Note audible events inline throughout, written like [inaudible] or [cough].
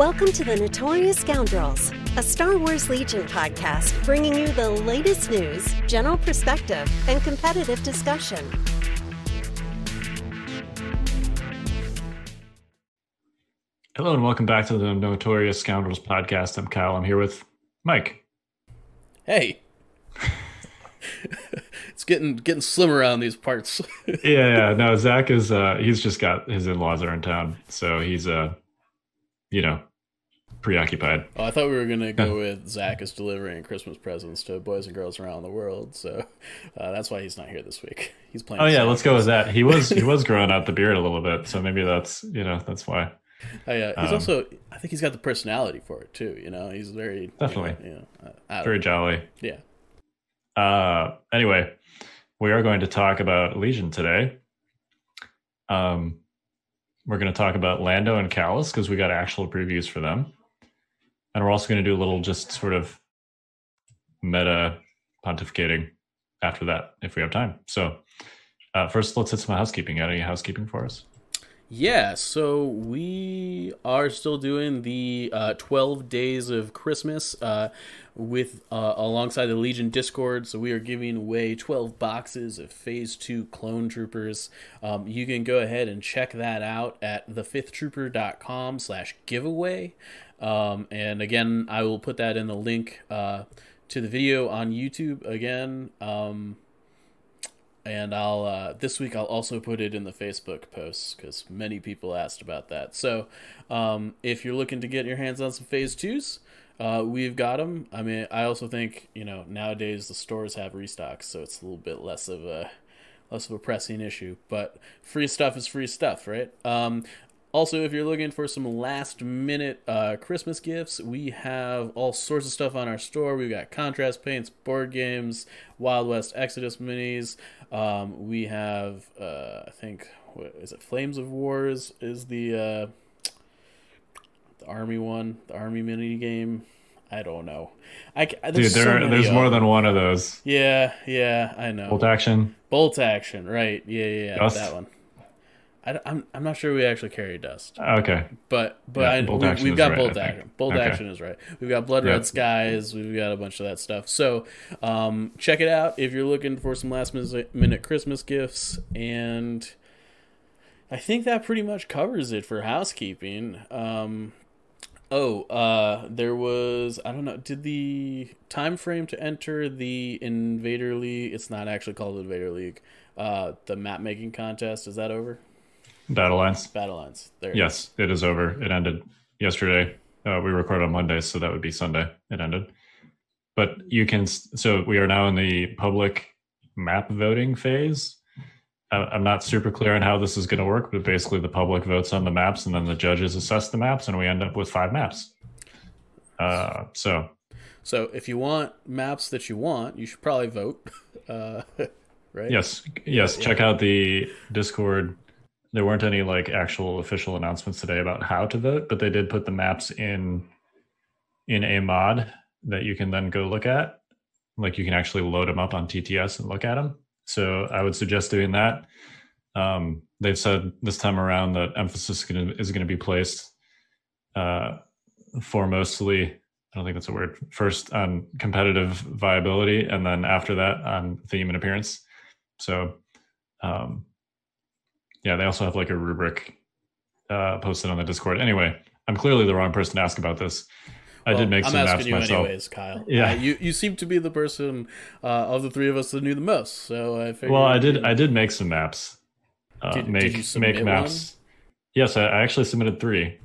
Welcome to the Notorious Scoundrels, a Star Wars Legion podcast bringing you the latest news, general perspective, and competitive discussion. Hello and welcome back to the Notorious Scoundrels podcast. I'm Kyle. I'm here with Mike. Hey. [laughs] it's getting getting slim around these parts. [laughs] yeah, yeah. No, Zach is uh he's just got his in-laws are in town, so he's uh you know preoccupied. Oh, I thought we were gonna [laughs] go with Zach is delivering Christmas presents to boys and girls around the world, so uh, that's why he's not here this week. [laughs] He's playing. Oh yeah, let's go with that. He was he was growing out the beard a little bit, so maybe that's you know that's why. Oh yeah, he's um, also. I think he's got the personality for it too. You know, he's very definitely. You know, you know very jolly. Yeah. Uh, anyway, we are going to talk about Legion today. Um, we're going to talk about Lando and Kallus because we got actual previews for them, and we're also going to do a little just sort of meta pontificating after that if we have time. So, uh, first, let's hit some housekeeping. Any housekeeping for us? Yeah, so we are still doing the uh, 12 days of Christmas uh, with uh, alongside the Legion Discord. So we are giving away 12 boxes of Phase 2 Clone Troopers. Um, you can go ahead and check that out at thefifthtrooper.com slash giveaway. Um, and again, I will put that in the link uh, to the video on YouTube again. Um, and I'll uh, this week I'll also put it in the Facebook posts because many people asked about that. So um, if you're looking to get your hands on some Phase Twos, uh, we've got them. I mean, I also think you know nowadays the stores have restocks, so it's a little bit less of a less of a pressing issue. But free stuff is free stuff, right? Um, also, if you're looking for some last minute uh, Christmas gifts, we have all sorts of stuff on our store. We've got contrast paints, board games, Wild West Exodus minis. Um, we have, uh, I think, what is it? Flames of Wars is the uh, the army one, the army mini game. I don't know. I, Dude, there, so there's more than one of those. Yeah, yeah, I know. Bolt action. Bolt action, right? Yeah, yeah, yeah that one. I, am I'm, I'm not sure we actually carry dust. Okay, but but yeah, I, we, have got right, bolt action. Bolt okay. action is right. We've got blood red skies. We've got a bunch of that stuff. So um, check it out if you're looking for some last minute Christmas gifts. And I think that pretty much covers it for housekeeping. Um, oh, uh, there was I don't know. Did the time frame to enter the Invader League? It's not actually called Invader League. Uh, the map making contest is that over? Battle Lines. Battle Lines. There. Yes, it is over. It ended yesterday. Uh, we record on Monday, so that would be Sunday. It ended. But you can. So we are now in the public map voting phase. I'm not super clear on how this is going to work, but basically the public votes on the maps, and then the judges assess the maps, and we end up with five maps. Uh, so. So if you want maps that you want, you should probably vote. [laughs] Uh, [laughs] right? Yes. Yes. Yeah. Check out the Discord there weren't any like actual official announcements today about how to vote, but they did put the maps in in a mod that you can then go look at. Like you can actually load them up on TTS and look at them. So I would suggest doing that. Um, they've said this time around that emphasis is going to be placed uh, foremostly. I don't think that's a word. First on competitive viability, and then after that on theme and appearance. So um, yeah, they also have like a rubric uh, posted on the Discord. Anyway, I'm clearly the wrong person to ask about this. I well, did make some I'm asking maps you myself. anyways, Kyle. Yeah, uh, you you seem to be the person uh, of the three of us that knew the most. So I figured. Well, I did. I did make some maps. Uh, did, make did make maps. One? Yes, I, I, actually submitted three.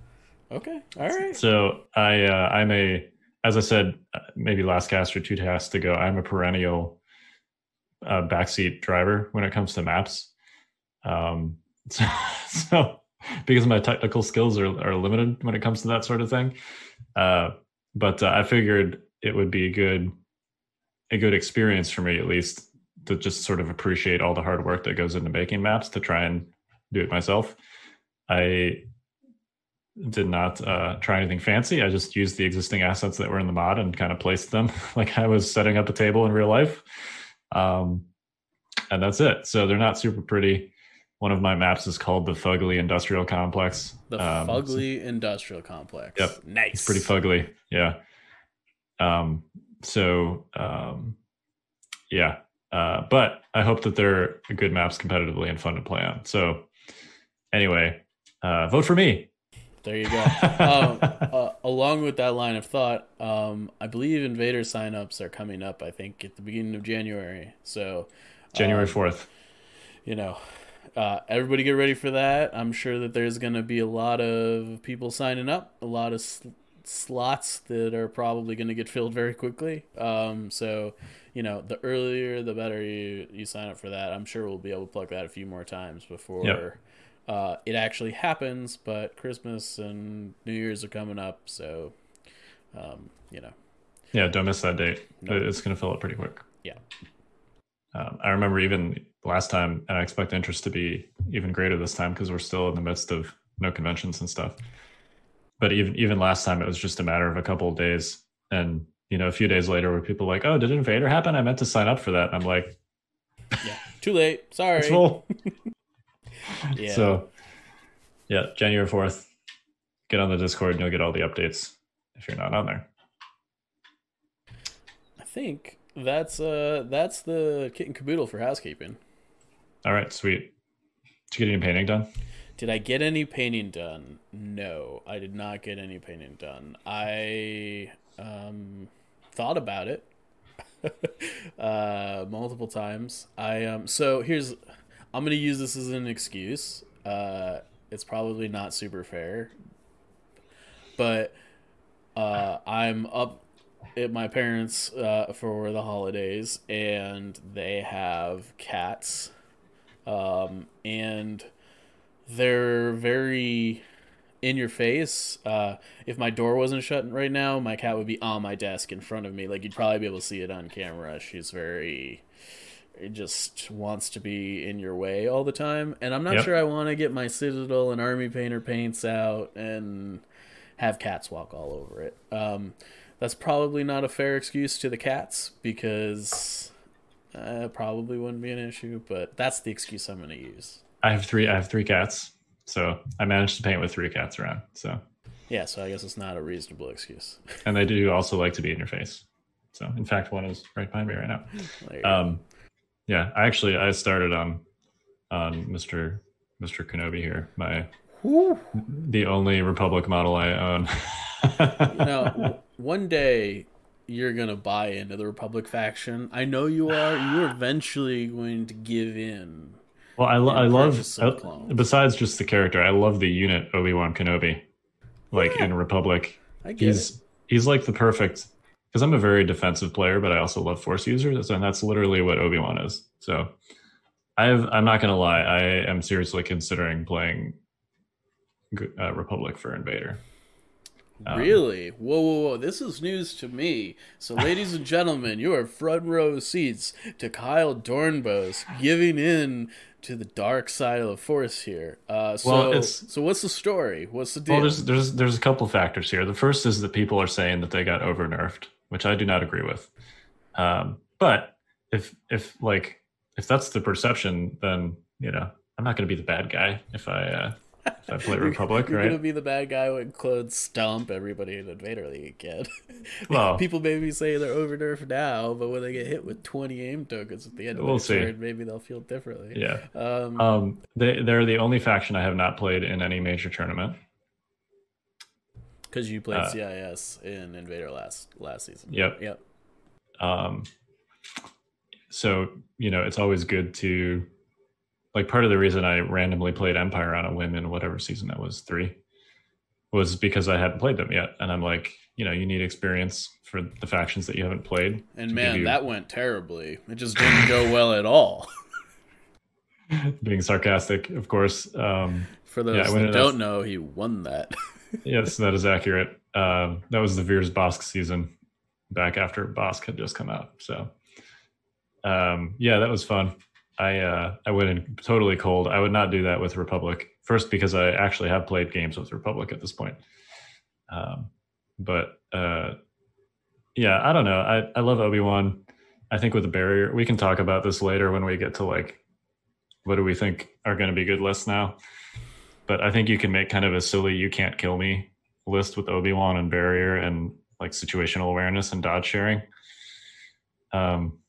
Okay, all right. So I uh, I'm a as I said uh, maybe last cast or two casts ago. I'm a perennial uh, backseat driver when it comes to maps. Um, so, [laughs] so because my technical skills are, are limited when it comes to that sort of thing. Uh, but uh, I figured it would be a good a good experience for me at least to just sort of appreciate all the hard work that goes into making maps to try and do it myself. I did not uh, try anything fancy. I just used the existing assets that were in the mod and kind of placed them [laughs] like I was setting up a table in real life. Um, and that's it. So they're not super pretty. One of my maps is called the Fugly Industrial Complex. The Um, Fugly Industrial Complex. Yep. Nice. It's pretty fugly. Yeah. Um, so um, yeah. Uh, but I hope that they're good maps competitively and fun to play on. So anyway, uh, vote for me. There you go. [laughs] um, uh, along with that line of thought, um, I believe Invader signups are coming up. I think at the beginning of January. So January um, 4th. you know, uh, everybody get ready for that. I'm sure that there's going to be a lot of people signing up, a lot of sl- slots that are probably going to get filled very quickly. Um, so, you know, the earlier the better you, you sign up for that. I'm sure we'll be able to plug that a few more times before Yep. uh, it actually happens. But Christmas and New Year's are coming up, so um, you know, Yeah, don't miss that date. No. It's going to fill up pretty quick. Yeah. Um, I remember even last time, and I expect interest to be even greater this time because we're still in the midst of no conventions and stuff. But even even last time, it was just a matter of a couple of days, and you know, a few days later, where people like, "Oh, did Invader happen? I meant to sign up for that." And I'm like, yeah, too late. Sorry. "It's full." [laughs] Yeah. So, yeah, January fourth, get on the Discord, and you'll get all the updates if you're not on there. I think that's uh that's the kit and caboodle for housekeeping. All right, sweet. Did you get any painting done? Did I get any painting done? No, I did not get any painting done. I um thought about it [laughs] uh multiple times. I um so here's I'm going to use this as an excuse. Uh it's probably not super fair. But uh I'm up at my parents uh for the holidays and they have cats. Um and they're very in your face. Uh, if my door wasn't shut right now, my cat would be on my desk in front of me. Like you'd probably be able to see it on camera. She's very, it just wants to be in your way all the time. And I'm not Yep. sure I want to get my Citadel and Army Painter paints out and have cats walk all over it. Um, that's probably not a fair excuse to the cats because uh, probably wouldn't be an issue. But that's the excuse I'm going to use. I have three. I have three cats, so I managed to paint with three cats around. So, Yeah, so I guess it's not a reasonable excuse. [laughs] and they do also like to be in your face. So, in fact, one is right behind me right now. Um, yeah, I actually I started on on Mister Mister Kenobi here, my the only Republic model I own. [laughs] now, w- one day you're gonna buy into the Republic faction. I know you are. You're eventually going to give in. well, I, lo- I love I- besides just the character, I love the unit Obi Wan Kenobi, like in Republic. He's it. he's like the perfect because I'm a very defensive player, but I also love Force users, and that's literally what Obi Wan is. So, I've I'm not gonna lie, I am seriously considering playing uh, Republic for Invader. Um, Really? Whoa, whoa, whoa! This is news to me. So, ladies and gentlemen, you are front row seats to Kyle Dornbos giving in to the dark side of the Force here. Uh, so, Well, so what's the story? What's the deal? Well, there's there's there's a couple factors here. The first is that people are saying that they got over nerfed, which I do not agree with. Um, but if if like if that's the perception, then you know I'm not going to be the bad guy if I uh, play Republic, right? You're right? gonna be the bad guy when clones stomp everybody in Invader League again. [laughs] Well- people maybe say they're over nerfed now, but when they get hit with 20 aim tokens at the end of We'll the see. turn, maybe they'll feel differently. Yeah. Um, Um, they they're the only faction I have not played in any major tournament. because you played uh, CIS in Invader last last season. Yep. Yep. Um, so you know it's always good to like part of the reason I randomly played Empire on a whim in whatever season that was three was because I hadn't played them yet, and I'm like, you know, you need experience for the factions that you haven't played. And man, you- that went terribly. It just didn't go well at all. [laughs] being sarcastic, of course. Um, For those Yeah, that don't know, he won that. [laughs] yes, that is accurate. Um, that was the Veers Bossk season back after Bossk had just come out. So, um, yeah, that was fun. I uh, I went in totally cold. I would not do that with Republic. First, because I actually have played games with Republic at this point. Um, but uh, yeah, I don't know. I, I love Obi Wan. I think with the barrier, we can talk about this later when we get to like what do we think are going to be good lists now? But I think you can make kind of a silly "you can't kill me" list with Obi Wan and barrier and like situational awareness and dodge sharing. Um,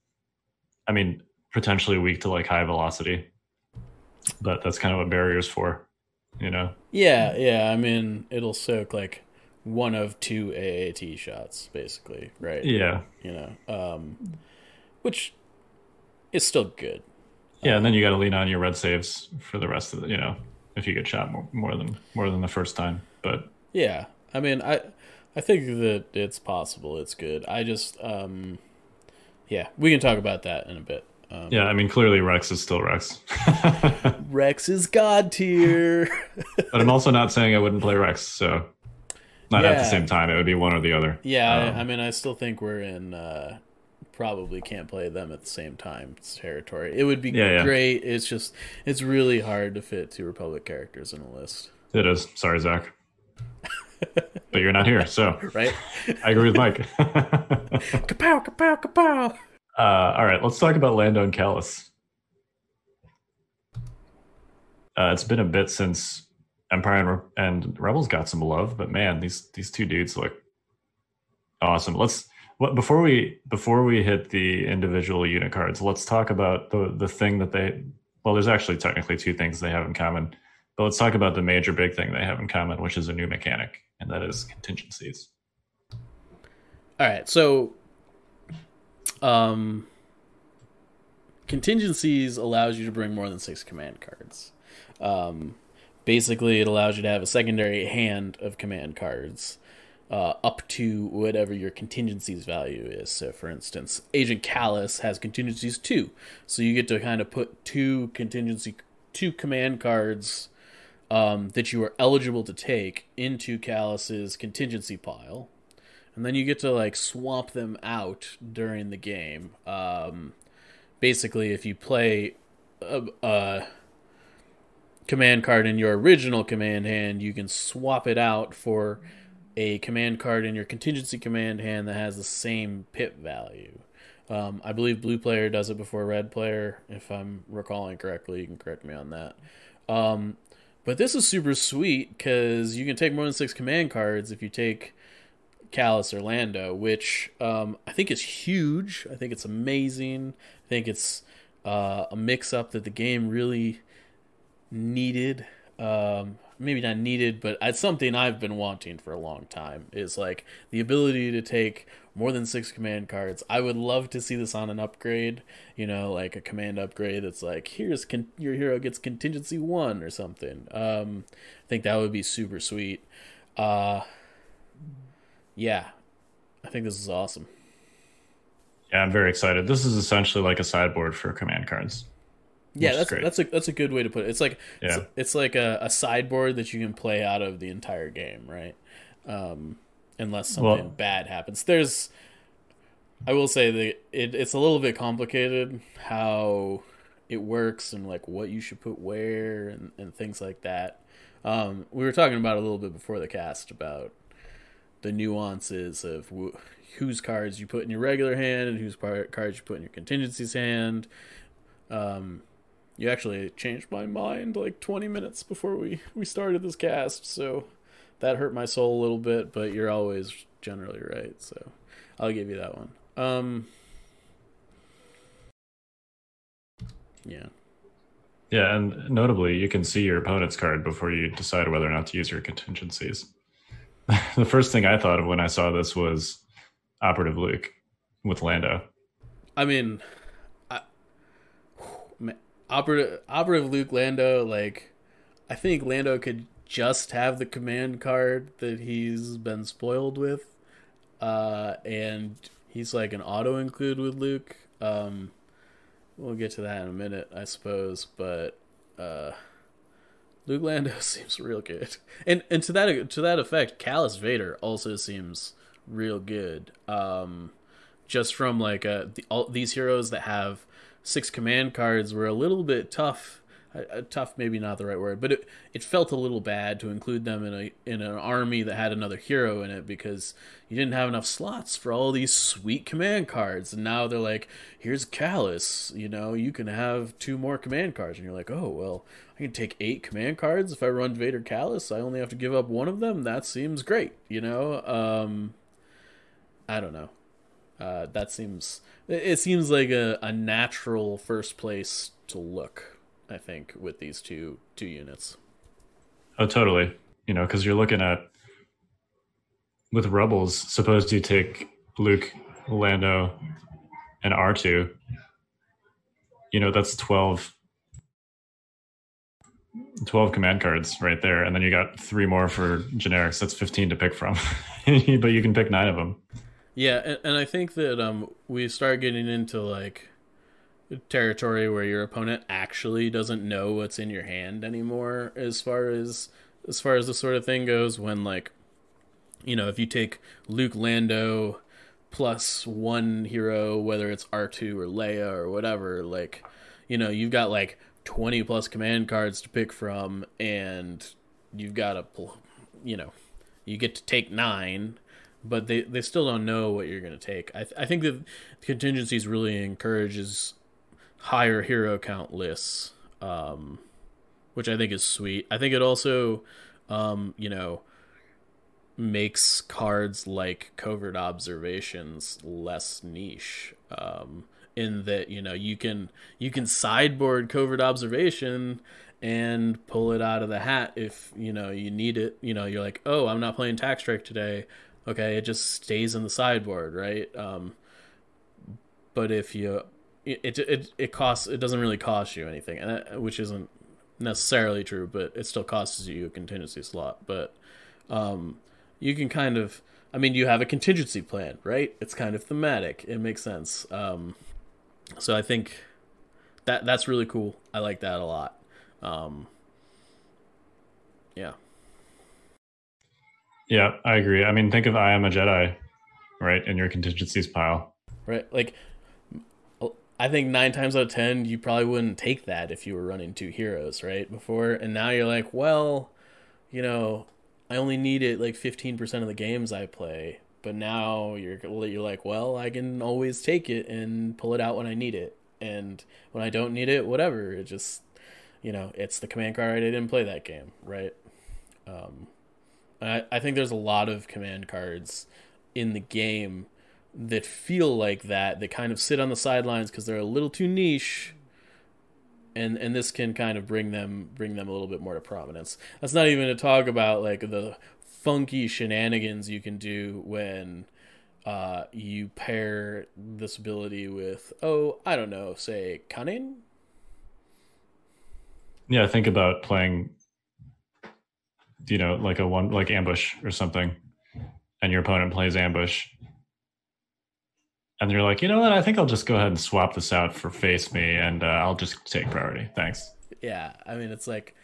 I mean, potentially weak to like high velocity, but that's kind of what barriers for, you know. Yeah, yeah. I mean, it'll soak like one of two AAT shots, basically, right? Yeah, You know, um, which is still good. yeah, and then you got to lean on your red saves for the rest of the, you know, if you get shot more, more than more than the first time. But Yeah, I mean, I I think that it's possible. It's good. I just, um, yeah, we can talk about that in a bit. Um, yeah, I mean, clearly Rex is still Rex. [laughs] Rex is god tier. [laughs] but I'm also not saying I wouldn't play Rex. So not at the same time. It would be one or the other. yeah, Um, I, I mean, I still think we're in uh, probably can't play them at the same time territory. It would be Yeah, yeah. great. It's just it's really hard to fit two Republic characters in a list, it is. Sorry, Zach. but you're not here, so [laughs] right? I agree with Mike. uh, kapow, kapow, kapow. all right, let's talk about Lando and Kallus. Uh, it's been a bit since Empire and, and Rebels got some love, but man, these these two dudes look awesome. Let's what before we before we hit the individual unit cards, let's talk about the the thing that they. Well, there's actually technically two things they have in common, but let's talk about the major big thing they have in common, which is a new mechanic, and that is contingencies. All right, so um contingencies allows you to bring more than 6 command cards. Um basically it allows you to have a secondary hand of command cards uh, up to whatever your contingencies value is. So for instance, Agent Kallus has contingencies 2. So you get to kind of put two contingency two command cards um, that you are eligible to take into Kallus's contingency pile and then you get to like swap them out during the game. Um, basically, if you play a, a command card in your original command hand, you can swap it out for a command card in your contingency command hand that has the same pip value. Um, I believe blue player does it before red player, if I'm recalling correctly. You can correct me on that. Um, but this is super sweet because you can take more than six command cards if you take Kallus or Lando, which um, I think is huge. I think it's amazing. I think it's uh, a mix up that the game really needed. Um, maybe not needed, but it's something I've been wanting for a long time. Is like the ability to take more than six command cards. I would love to see this on an upgrade. You know, like a command upgrade that's like here's con- your hero gets contingency one or something. Um, I think that would be super sweet. Uh, yeah, I think this is awesome. Yeah, I'm very excited. This is essentially like a sideboard for command cards. Yeah, that's that's a that's a good way to put it. It's like Yeah. it's, it's like a, a sideboard that you can play out of the entire game, right? Um, unless something Well- bad happens. There's, I will say that it, it's a little bit complicated how it works and like what you should put where and, and things like that. Um, we were talking about a little bit before the cast about the nuances of wh- whose cards you put in your regular hand and whose par- cards you put in your contingencies hand. Um, you actually changed my mind like 20 minutes before we, we started this cast, so that hurt my soul a little bit, but you're always generally right, so I'll give you that one. Um, yeah. Yeah, and notably, you can see your opponent's card before you decide whether or not to use your contingencies. [laughs] the first thing I thought of when I saw this was Operative Luke with Lando. I mean, I, man, operative operative Luke Lando. Like, I think Lando could just have the command card that he's been spoiled with, uh, and he's like an auto include with Luke. Um, we'll get to that in a minute, I suppose, but uh, Luke Lando [laughs] seems real good, and and to that to that effect, Kallus Vader also seems real good. Um, just from like uh, the, all these heroes that have six command cards were a little bit tough uh, tough maybe not the right word, but it it felt a little bad to include them in a in an army that had another hero in it because you didn't have enough slots for all these sweet command cards, and now they're like, here's Kallus you know, you can have two more command cards, and you're like, oh well, I can take eight command cards if I run Vader Kallus I only have to give up one of them. That seems great, you know. Um, I don't know. Uh, that seems it seems like a, a natural first place to look. I think with these two two units. Oh, totally. You know, because you're looking at with rebels. Suppose you take Luke, Lando, and R two. You know, that's 12, 12 command cards right there, and then you got three more for generics. That's fifteen to pick from, [laughs] but you can pick nine of them. Yeah, and, and I think that um, we start getting into like territory where your opponent actually doesn't know what's in your hand anymore as far as as far as the sort of thing goes when like you know if you take Luke Lando plus one hero whether it's R2 or Leia or whatever like you know you've got like 20 plus command cards to pick from and you've got to you know you get to take 9 but they, they still don't know what you're going to take. I, th- I think that contingencies really encourages higher hero count lists, um, which I think is sweet. I think it also, um, you know, makes cards like covert observations less niche. Um, in that you know you can you can sideboard covert observation and pull it out of the hat if you know you need it. You know, you're like, oh, I'm not playing tax strike today okay it just stays in the sideboard right um, but if you it, it it costs it doesn't really cost you anything and that, which isn't necessarily true but it still costs you a contingency slot but um, you can kind of i mean you have a contingency plan right it's kind of thematic it makes sense um, so i think that that's really cool i like that a lot um, yeah yeah, I agree. I mean, think of I am a Jedi, right, in your contingencies pile. Right. Like, I think nine times out of ten, you probably wouldn't take that if you were running two heroes, right, before. And now you're like, well, you know, I only need it like 15% of the games I play. But now you're you're like, well, I can always take it and pull it out when I need it. And when I don't need it, whatever. It just, you know, it's the command card I didn't play that game, right? Um, I, I think there's a lot of command cards in the game that feel like that that kind of sit on the sidelines because they're a little too niche and and this can kind of bring them bring them a little bit more to prominence. That's not even to talk about like the funky shenanigans you can do when uh, you pair this ability with oh i don't know say cunning? Yeah think about playing you know, like a one like ambush or something, and your opponent plays ambush, and you're like, you know what? I think I'll just go ahead and swap this out for face me, and uh, I'll just take priority. Thanks. Yeah, I mean, it's like,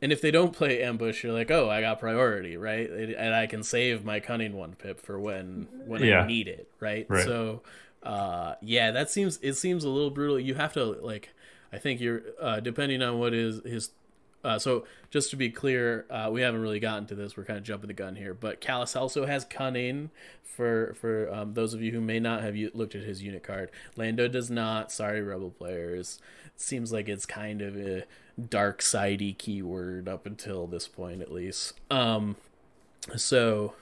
and if they don't play ambush, you're like, oh, I got priority, right? And I can save my cunning one pip for when when yeah. I need it, right? right. So, uh, yeah, that seems it seems a little brutal. You have to like, I think you're uh, depending on what is his uh, so just to be clear, uh, we haven't really gotten to this. We're kind of jumping the gun here, but Kallus also has cunning. For for um, those of you who may not have looked at his unit card, Lando does not. Sorry, Rebel players. Seems like it's kind of a dark sidey keyword up until this point, at least. Um, so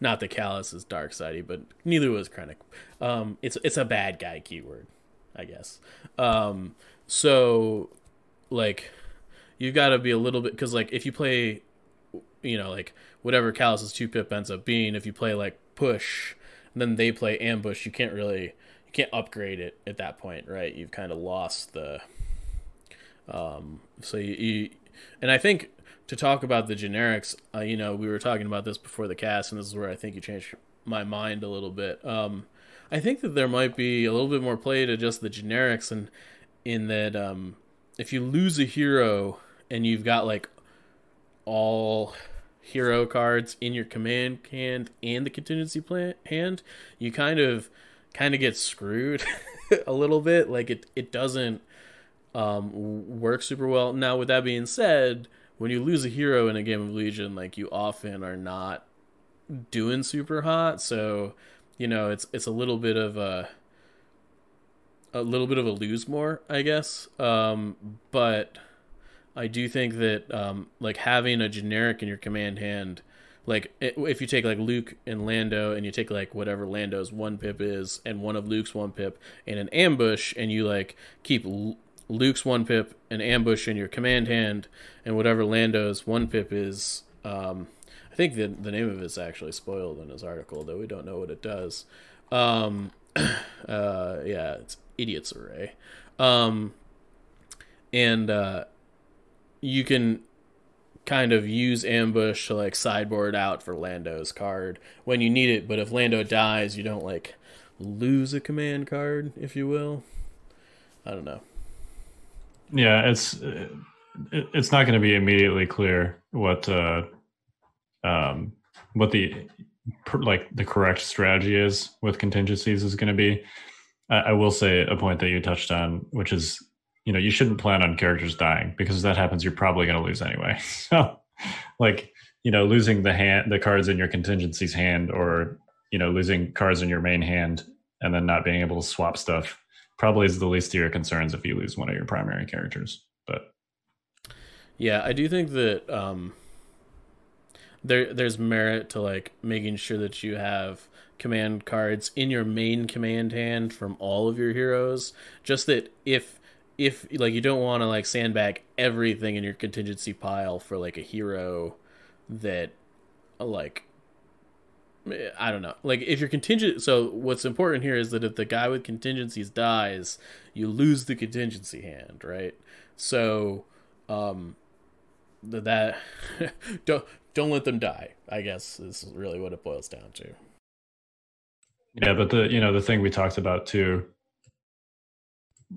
not that Kallus is dark sidey, but neither was Krennic. Um, it's it's a bad guy keyword, I guess. Um, so like you've got to be a little bit because like if you play, you know, like whatever Kallus's two pip ends up being, if you play like push, and then they play ambush, you can't really you can't upgrade it at that point, right? You've kind of lost the. Um, so you, you, and I think to talk about the generics, uh, you know, we were talking about this before the cast, and this is where I think you changed my mind a little bit. Um, I think that there might be a little bit more play to just the generics, and in that um, if you lose a hero and you've got like all hero cards in your command hand and the contingency plan hand, you kind of kind of get screwed [laughs] a little bit. Like it it doesn't um, works super well. Now, with that being said, when you lose a hero in a game of Legion, like you often are not doing super hot, so you know it's it's a little bit of a a little bit of a lose more, I guess. Um, but I do think that um, like having a generic in your command hand like if you take like Luke and Lando and you take like whatever Lando's one pip is and one of Luke's one pip and an ambush and you like keep Luke's one pip and ambush in your command hand and whatever Lando's one pip is um, I think the the name of it's actually spoiled in his article though we don't know what it does. Um, [clears throat] uh, yeah it's Idiot's Array. Um, and uh, you can kind of use ambush to like sideboard out for Lando's card when you need it. But if Lando dies, you don't like lose a command card, if you will. I don't know. Yeah, it's it's not going to be immediately clear what uh, um, what the like the correct strategy is with contingencies is going to be. I, I will say a point that you touched on, which is you know you shouldn't plan on characters dying because if that happens you're probably going to lose anyway. [laughs] So like you know losing the hand the cards in your contingencies hand or you know losing cards in your main hand and then not being able to swap stuff probably is the least of your concerns if you lose one of your primary characters but yeah i do think that um there there's merit to like making sure that you have command cards in your main command hand from all of your heroes. Just that if if like you don't want to like sandbag everything in your contingency pile for like a hero that like I don't know. Like if your contingent so what's important here is that if the guy with contingencies dies, you lose the contingency hand, right? So um that [laughs] don't don't let them die, I guess is really what it boils down to. Yeah, but the you know the thing we talked about too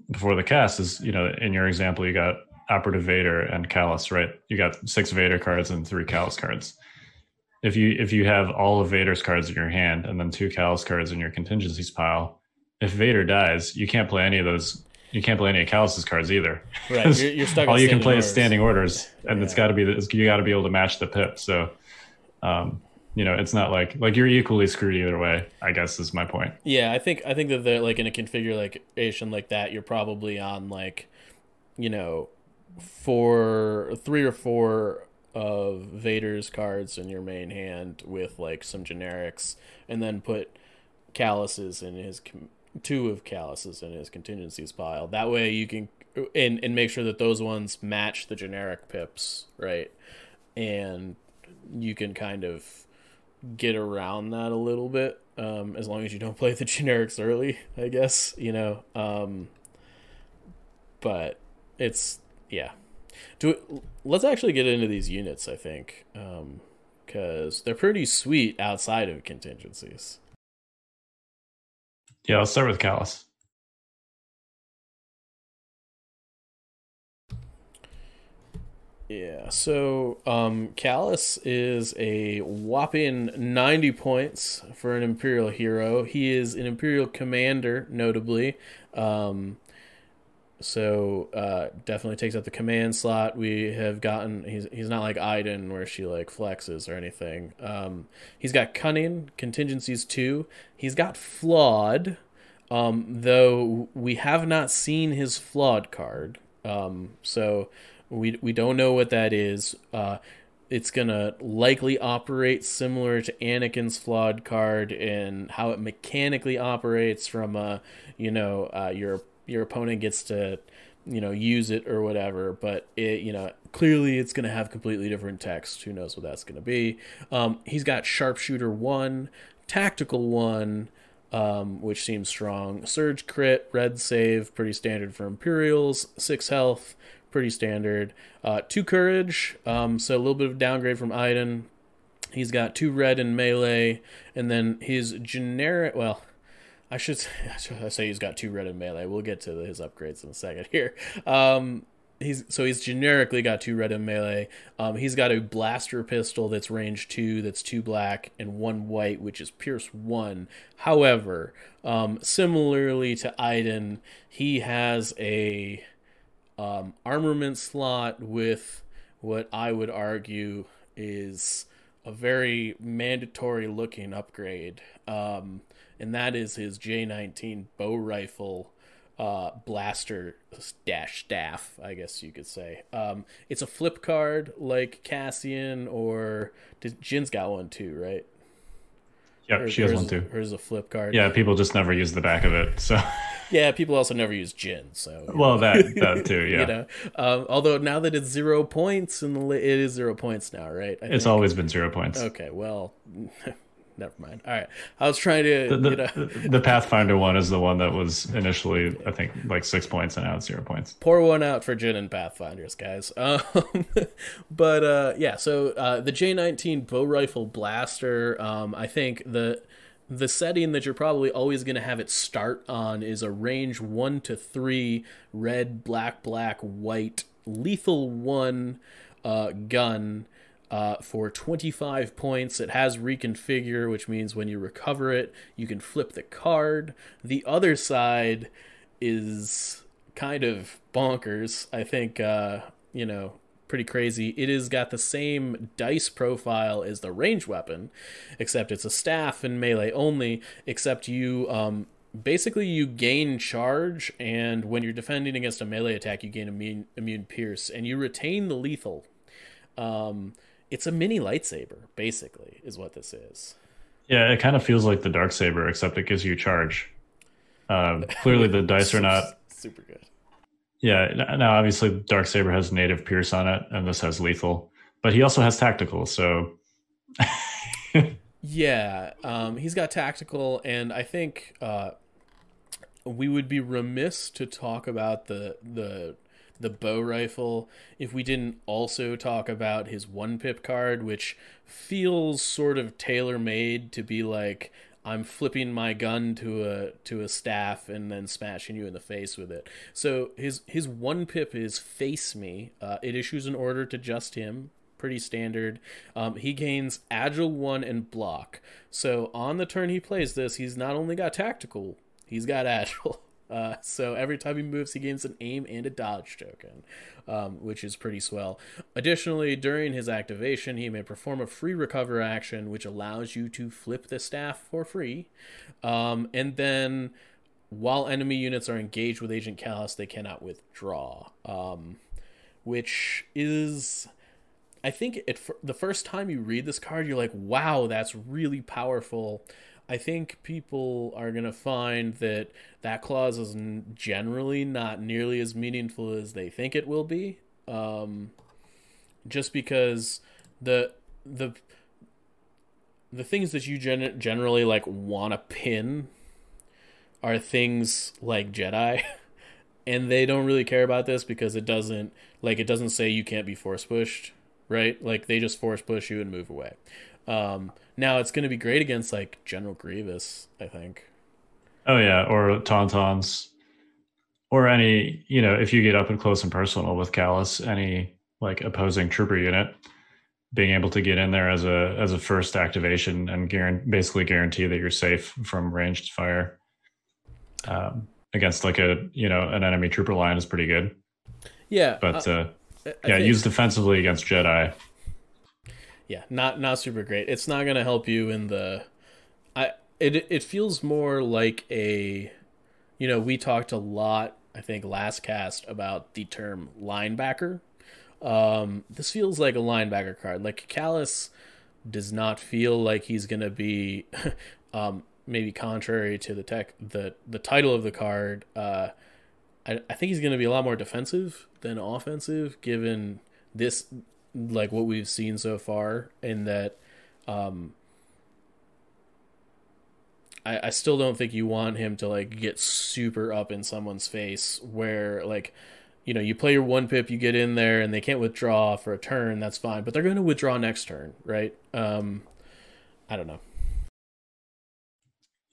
before the cast is you know in your example you got operative vader and Kallus, right you got six vader cards and three Kallus cards if you if you have all of vader's cards in your hand and then two Kallus cards in your contingencies pile if vader dies you can't play any of those you can't play any of Kallus's cards either right you're, you're stuck [laughs] all you can play orders. is standing orders and yeah. it's got to be you got to be able to match the pip so um you know it's not like like you're equally screwed either way i guess is my point. Yeah i think i think that they're like in a configuration like that you're probably on like you know four three or four of vader's cards in your main hand with like some generics and then put Kallus's in his two of Kallus's in his contingencies pile. That way you can and and make sure that those ones match the generic pips right? And you can kind of get around that a little bit um, as long as you don't [laughs] play the generics early i guess you know um, but it's yeah. Do it, let's actually get into these units i think Um because um, they're pretty sweet outside of contingencies. Yeah i'll start with Kallus Yeah, so um, Kallus is a whopping 90 points for an Imperial hero. He is an Imperial commander, notably. Um, so uh, definitely takes up the command slot. We have gotten he's he's not like Iden where she like flexes or anything. Um, he's got cunning contingencies too. He's got flawed, um, though we have not seen his flawed card. Um, so we we don't know what that is. Uh, it's gonna likely operate similar to Anakin's flawed card and how it mechanically operates from a you know uh, your your opponent gets to you know use it or whatever. But it you know clearly it's going to have completely different text. Who knows what that's going to be? Um, he's got sharpshooter one tactical one um, which seems strong. Surge crit red save pretty standard for imperials. Six health pretty standard. Uh, two courage, um, so a little bit of downgrade from Iden. He's got two red in melee, and then his generic. Well, I should say, [laughs] I say he's got two red in melee. We'll get to his upgrades in a second here. Um, he's so he's generically got two red in melee. Um, he's got a blaster pistol that's range two, that's two black and one white, which is pierce one. However, um, similarly to Iden, he has a um, armament slot with what I would argue is a very mandatory looking upgrade, um, and that is his J19 bow rifle uh, blaster dash staff, I guess you could say. Um, it's a flip card like Cassian or Jyn's got one too, right? Yeah, she has one too. Hers is a flip card. Yeah, people just never use the back of it. So [laughs] yeah, people also never use Jyn. So well, that [laughs] that too. Yeah. you know, um, although now that it's zero points and it is zero points now, right? I it's think. always been zero points. Okay, well. [laughs] never mind. All right, I was trying to. The, the, you know. the Pathfinder one is the one that was initially, I think, like six points, and now it's zero points. Pour one out for Jyn and Pathfinders, guys. [laughs] Um, but uh, yeah, so uh, the J19 bow rifle blaster. Um, I think the the setting that you're probably always going to have it start on is a range one to three red, black, black, white, lethal one uh, gun uh, for 25 points. It has reconfigure, which means when you recover it, you can flip the card. The other side is kind of bonkers. I think, uh, you know, pretty crazy. It has got the same dice profile as the range weapon, except it's a staff and melee only, except you um, basically you gain charge and when you're defending against a melee attack you gain immune immune pierce and you retain the lethal. Um, it's a mini lightsaber basically is what this is. Yeah it kind of feels like the dark saber except it gives you charge. Um, clearly the dice are not [laughs] super good yeah. Now, obviously, Dark Saber has native Pierce on it, and this has lethal, but he also has tactical. So, [laughs] yeah, um, he's got tactical, and I think uh, we would be remiss to talk about the the the bow rifle if we didn't also talk about his one pip card, which feels sort of tailor made to be like I'm flipping my gun to a to a staff and then smashing you in the face with it. So his his one pip is face me. Uh, it issues an order to just him. Pretty standard. Um, he gains agile one and block. So on the turn he plays this, he's not only got tactical, he's got agile. [laughs] Uh, so every time he moves, he gains an aim and a dodge token, um, which is pretty swell. Additionally, during his activation, he may perform a free recover action, which allows you to flip the staff for free. Um, and then, while enemy units are engaged with Agent Kallus, they cannot withdraw, um, which is. I think it, the first time you read this card, you're like, wow, that's really powerful. I think people are going to find that that clause is generally not nearly as meaningful as they think it will be. Um, just because the the the things that you gen- generally like want to pin are things like Jedi, [laughs] and they don't really care about this because it doesn't like it doesn't say you can't be force pushed, right? Like they just force push you and move away. Um, now it's going to be great against like General Grievous, I think. Oh yeah, or Tauntauns, or any you know if you get up and close and personal with Kallus, any like opposing trooper unit, being able to get in there as a as a first activation and guarantee, basically guarantee that you're safe from ranged fire um, against like a you know an enemy trooper line is pretty good. Yeah, but uh, uh yeah, think... used defensively against Jedi yeah, not not super great. It's not gonna help you in the. I it it feels more like a, you know, we talked a lot. I think last cast about the term linebacker. Um, this feels like a linebacker card. Like Kallus does not feel like he's gonna be, [laughs] um, maybe contrary to the tech the the title of the card. Uh, I I think he's gonna be a lot more defensive than offensive, given this like what we've seen so far in that um I, I still don't think you want him to like get super up in someone's face where like you know you play your one pip you get in there and they can't withdraw for a turn that's fine but they're going to withdraw next turn right? Um i don't know.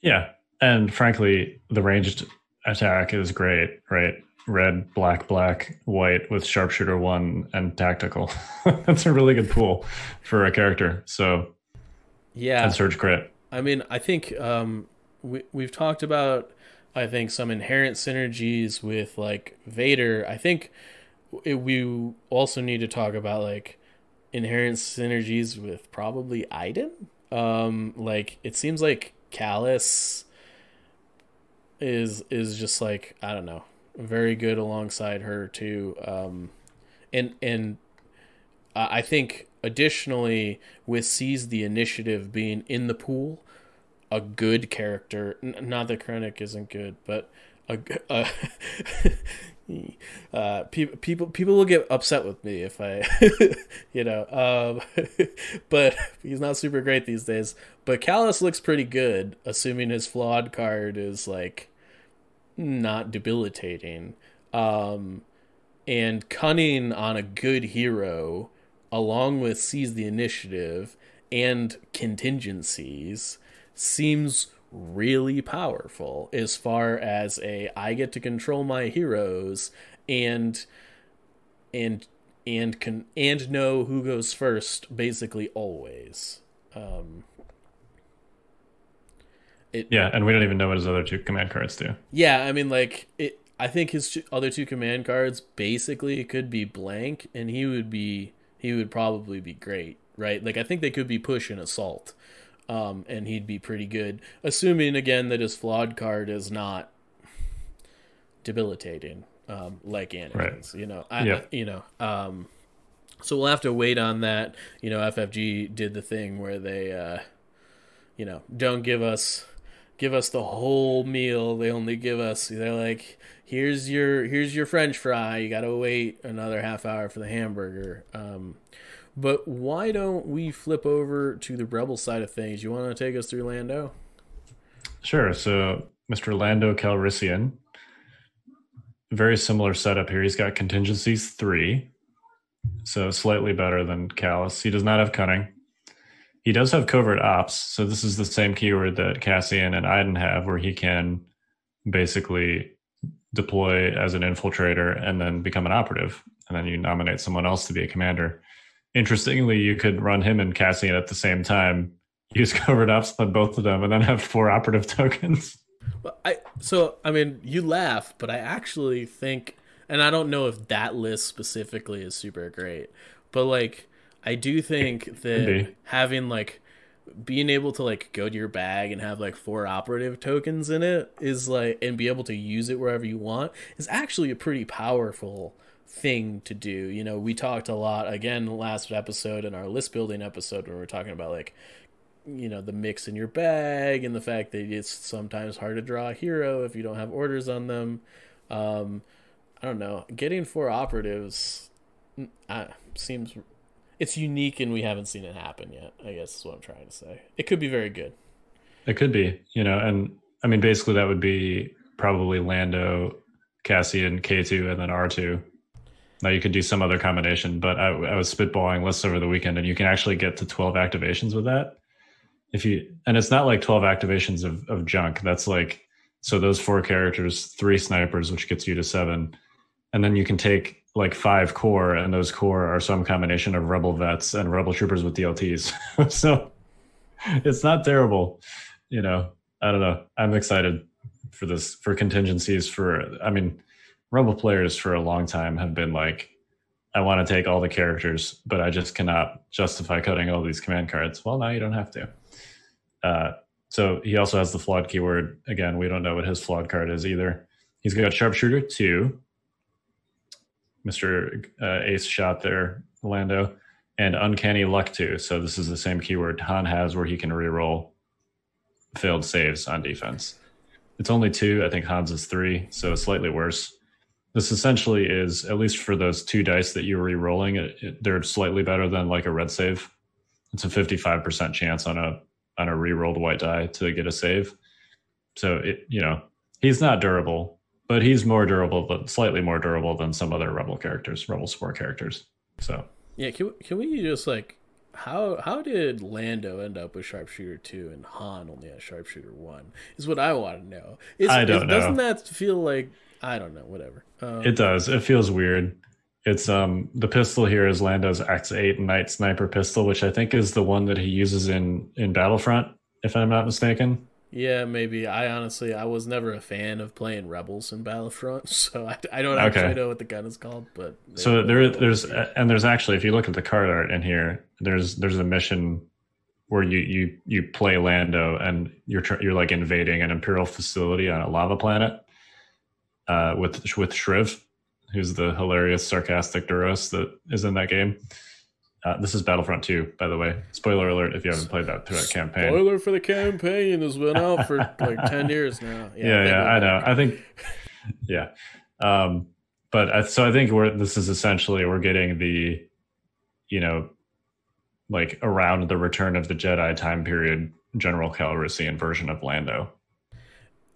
Yeah and frankly the ranged attack is great right red, black, black, white with sharpshooter one and tactical. [laughs] That's a really good pool for a character. So yeah, and surge crit. I mean, I think um, we we've talked about I think some inherent synergies with like Vader. I think it, we also need to talk about like inherent synergies with probably Iden. Um, like it seems like Kallus is is just like I don't know, very good alongside her too. Um, and and I think additionally with seize the initiative being in the pool, a good character. Not that Krennic isn't good, but a, a [laughs] uh, people people people will get upset with me if I, [laughs] you know, um, [laughs] but he's not super great these days. But Kallus looks pretty good, assuming his flawed card is like not debilitating. Um, and cunning on a good hero, along with seize the initiative and contingencies, seems really powerful as far as a I get to control my heroes and and and can and know who goes first basically always. Um it, yeah, and we don't even know what his other two command cards do. Yeah, I mean, like it. I think his two, other two command cards basically could be blank, and he would be he would probably be great, right? Like I think they could be push and assault, um, and he'd be pretty good. Assuming again that his flawed card is not debilitating, um, like Anakin's. Right. You know, I, yeah. you know, um, so we'll have to wait on that. You know, FFG did the thing where they, uh, you know, don't give us give us the whole meal. They only give us. They're like, here's your here's your French fry. You got to wait another half hour for the hamburger. Um, but why don't we flip over to the rebel side of things? You want to take us through Lando? Sure. So, Mr. Lando Calrissian, very similar setup here. He's got contingencies three, so slightly better than Kallus. He does not have cunning. He does have covert ops, so this is the same keyword that Cassian and Iden have, where he can basically deploy as an infiltrator and then become an operative, and then you nominate someone else to be a commander. Interestingly, you could run him and Cassian at the same time, use [laughs] covert ops on both of them, and then have four operative [laughs] tokens. Well, I so I mean you laugh, but I actually think, and I don't know if that list specifically is super great, but like I do think that having like being able to like go to your bag and have like four operative tokens in it is like and be able to use it wherever you want is actually a pretty powerful thing to do. You know, we talked a lot again last episode in our list building episode where we are talking about like you know the mix in your bag and the fact that it's sometimes hard to draw a hero if you don't have orders on them. Um, I don't know, getting four operatives uh, seems it's unique and we haven't seen it happen yet. I guess is what I'm trying to say. It could be very good. It could be, you know, and I mean basically that would be probably Lando, Cassian, K2, and then R2 now you could do some other combination, but I, I was spitballing lists over the weekend, and you can actually get to 12 activations with that. If you and it's not like 12 activations of, of junk. That's like so those four characters, three snipers, which gets you to seven, and then you can take like five core, and those core are some combination of rebel vets and rebel troopers with DLTs. [laughs] so it's not terrible, you know. I don't know. I'm excited for this for contingencies. For I mean Rebel players for a long time have been like, I want to take all the characters, but I just cannot justify cutting all these command cards. Well, now you don't have to. Uh, so he also has the flawed keyword. Again, we don't know what his flawed card is either. He's got sharpshooter two, Mr. Uh, Ace shot there, Lando, and uncanny luck too. So this is the same keyword Han has where he can reroll failed saves on defense. It's only two. I think Hans is three, so slightly worse. This essentially is, at least for those two dice that you're re-rolling, it, it, they're slightly better than like a red save. It's a 55% chance on a on a re-rolled white die to get a save. So it, you know, he's not durable, but he's more durable, but slightly more durable than some other rebel characters, rebel sport characters. So yeah, can can we just like how how did Lando end up with sharpshooter two and Han only has sharpshooter one? Is what I want to know. Is, I don't is, know. Doesn't that feel like I don't know, whatever. Um, it does. It feels weird. It's um the pistol here is Lando's X8 Night Sniper pistol, which I think is the one that he uses in in Battlefront, if I'm not mistaken. Yeah, maybe. I honestly, I was never a fan of playing Rebels in Battlefront, [laughs] so I, I don't actually okay. know what the gun is called. But so there, there's and there's actually, if you look at the card art in here, there's there's a mission where you you you play Lando and you're you're like invading an Imperial facility on a lava planet uh, with with Shriv, who's the hilarious sarcastic Duros that is in that game. Uh, this is Battlefront 2, by the way. Spoiler alert if you haven't played that through that campaign. Spoiler for the campaign has been out for like 10 [laughs] years now. Yeah, yeah, yeah I know. I think, [laughs] yeah. Um, but I, so I think we're, this is essentially, we're getting the, you know, like around the return of the Jedi time period, General Calrissian version of Lando.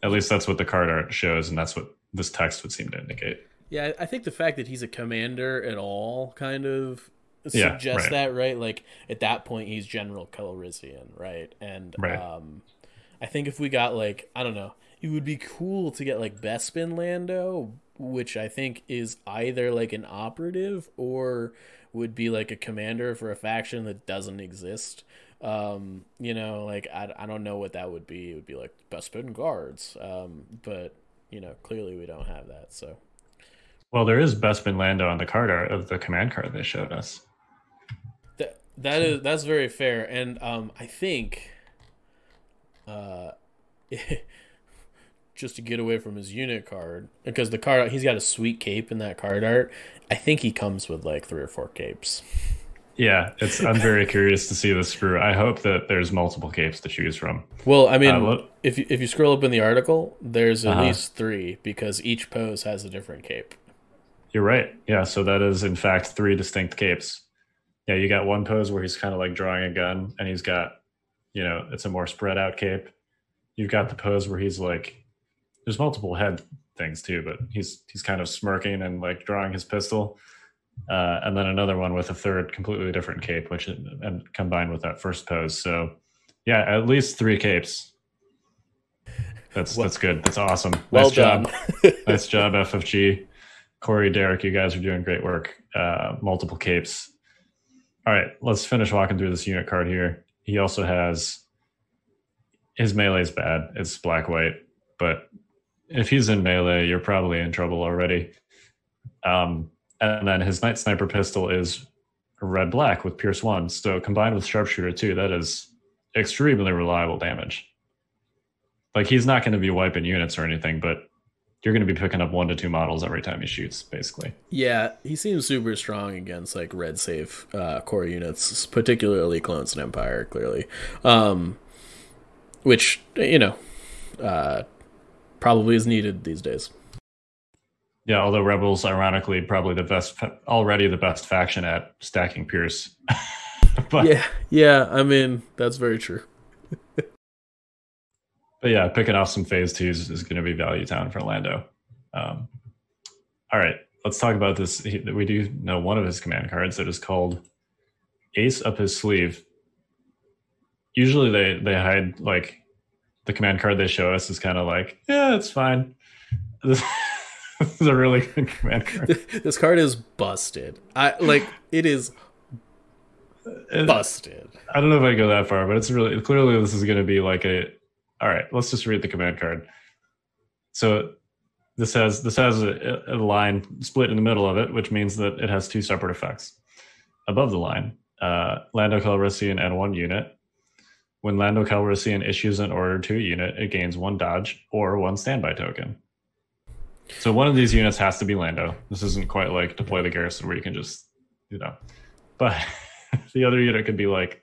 At least that's what the card art shows, and that's what this text would seem to indicate. Yeah, I think the fact that he's a commander at all kind of yeah, right. that, right? Like at that point, he's General Calrissian, right? And right. um, I think if we got like I don't know, it would be cool to get like Bespin Lando, which I think is either like an operative or would be like a commander for a faction that doesn't exist. Um, you know, like I, I don't know what that would be. It would be like Bespin guards. Um, but you know, clearly we don't have that. So, well, there is Bespin Lando on the card art of the command card they showed us. That is that's very fair, and um, I think, uh, [laughs] just to get away from his unit card, because the card he's got a sweet cape in that card art. I think he comes with like three or four capes. Yeah, it's. I'm very [laughs] curious to see this through. I hope that there's multiple capes to choose from. Well, I mean, uh, if you, if you scroll up in the article, there's at uh-huh. least three because each pose has a different cape. You're right. Yeah, so that is in fact three distinct capes. Yeah, you got one pose where he's kind of like drawing a gun, and he's got, you know, it's a more spread out cape. You've got the pose where he's like, there's multiple head things too, but he's he's kind of smirking and like drawing his pistol uh, and then another one with a third completely different cape, which and combined with that first pose. So, yeah, at least three capes. That's well, that's good. That's awesome. Well nice done. job. nice job, FFG. Corey, Derek, you guys are doing great work. Uh, multiple capes. All right, let's finish walking through this unit card here. He also has his melee is bad. It's black white, but if he's in melee, you're probably in trouble already. Um, and then his night sniper pistol is red black with pierce one. So combined with sharpshooter two, that is extremely reliable damage. Like he's not going to be wiping units or anything, but you're going to be picking up one to two models every time he shoots, basically. Yeah, he seems super strong against like red safe uh, core units, particularly clones and Empire, clearly. Um, which you know, uh, probably is needed these days. Yeah, although Rebels, ironically, probably the best, already the best faction at stacking Pierce. [laughs] but, yeah, yeah. I mean, that's very true. But yeah, picking off some phase twos is going to be value town for Lando. Um, all right, let's talk about this. He, we do know one of his command cards that is called Ace Up His Sleeve. Usually, they they hide like the command card they show us is kind of like, yeah, it's fine. [laughs] this is a really good command card. This card is busted. I like it is busted. I don't know if I go that far, but it's really clearly this is going to be like a. All right, let's just read the command card. So this has this has a, a line split in the middle of it, which means that it has two separate effects. Above the line, uh, Lando Calrissian and one unit. When Lando Calrissian issues an order to a unit, it gains one dodge or one standby token. So one of these units has to be Lando. This isn't quite like deploy the garrison where you can just, you know. But [laughs] the other unit could be like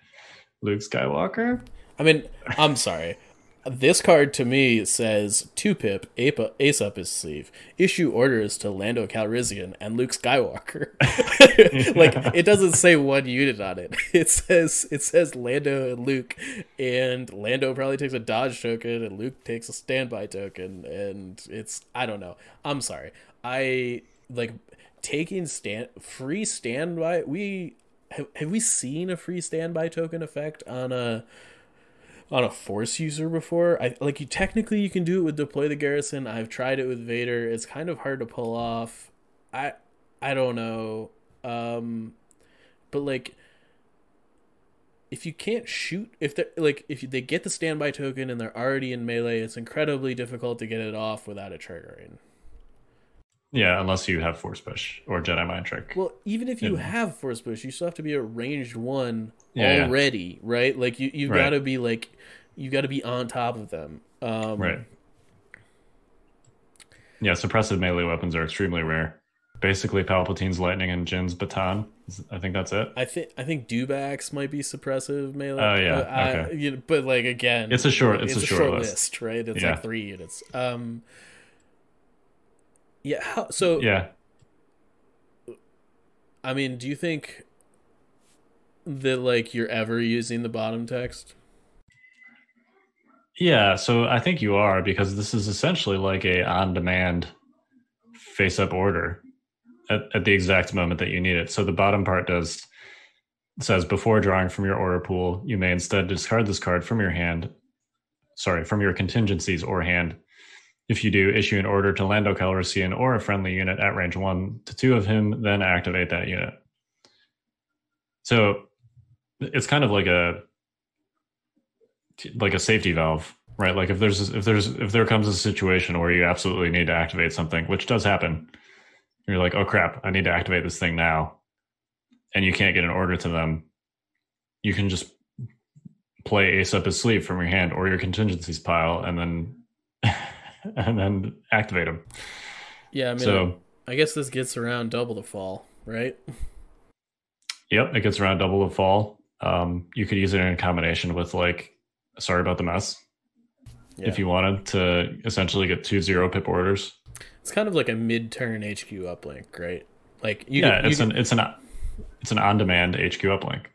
Luke Skywalker. I mean, I'm sorry. This card to me says two pip ace up his sleeve. Issue orders to Lando Calrissian and Luke Skywalker. [laughs] like it doesn't say one unit on it. [laughs] It says it says Lando and Luke, and Lando probably takes a dodge token, and Luke takes a standby token, and it's I don't know. I'm sorry. I like taking stand free standby. We have, have we seen a free standby token effect on a on a force user before. I like you technically you can do it with deploy the garrison. I've tried it with Vader. It's kind of hard to pull off. I I don't know. Um but like if you can't shoot if they like if they get the standby token and they're already in melee, it's incredibly difficult to get it off without it triggering. Yeah, unless you have force push or Jedi mind trick. Well, even if you have force push, you still have to be a ranged one Yeah, yeah. already, right? Like you you've Right. got to be like you've got to be on top of them. Um, Right. Yeah, suppressive melee weapons are extremely rare. Basically, Palpatine's lightning and Jyn's baton. I think that's it. I think I think Dewbacks might be suppressive melee. Oh, yeah, Uh, I- okay. you know, but like again, It's a short- it's a short list. list, right? It's Yeah. like three units. Um, yeah. How, so Yeah. I mean, do you think that like you're ever using the bottom text? Yeah, so I think you are because this is essentially like a on-demand face-up order at, at the exact moment that you need it. So the bottom part does says before drawing from your order pool, you may instead discard this card from your hand. Sorry, from your contingencies or hand. If you do, issue an order to Lando Calrissian or a friendly unit at range one to two of him, then activate that unit. So it's kind of like a like a safety valve, right? Like if there's if there's if there comes a situation where you absolutely need to activate something, which does happen, you're like, oh crap, I need to activate this thing now, and you can't get an order to them. You can just play ace up his sleeve from your hand or your contingencies pile, and then [laughs] and then activate them. Yeah, I mean, So I guess this gets around double the fall, right? Yep, it gets around double the fall. Um, you could use it in combination with like sorry about the mess Yeah. if you wanted to essentially get two zero pip orders. It's kind of like a mid-turn HQ uplink, right? Like you, yeah, could- it's could- an it's an it's an on demand HQ uplink,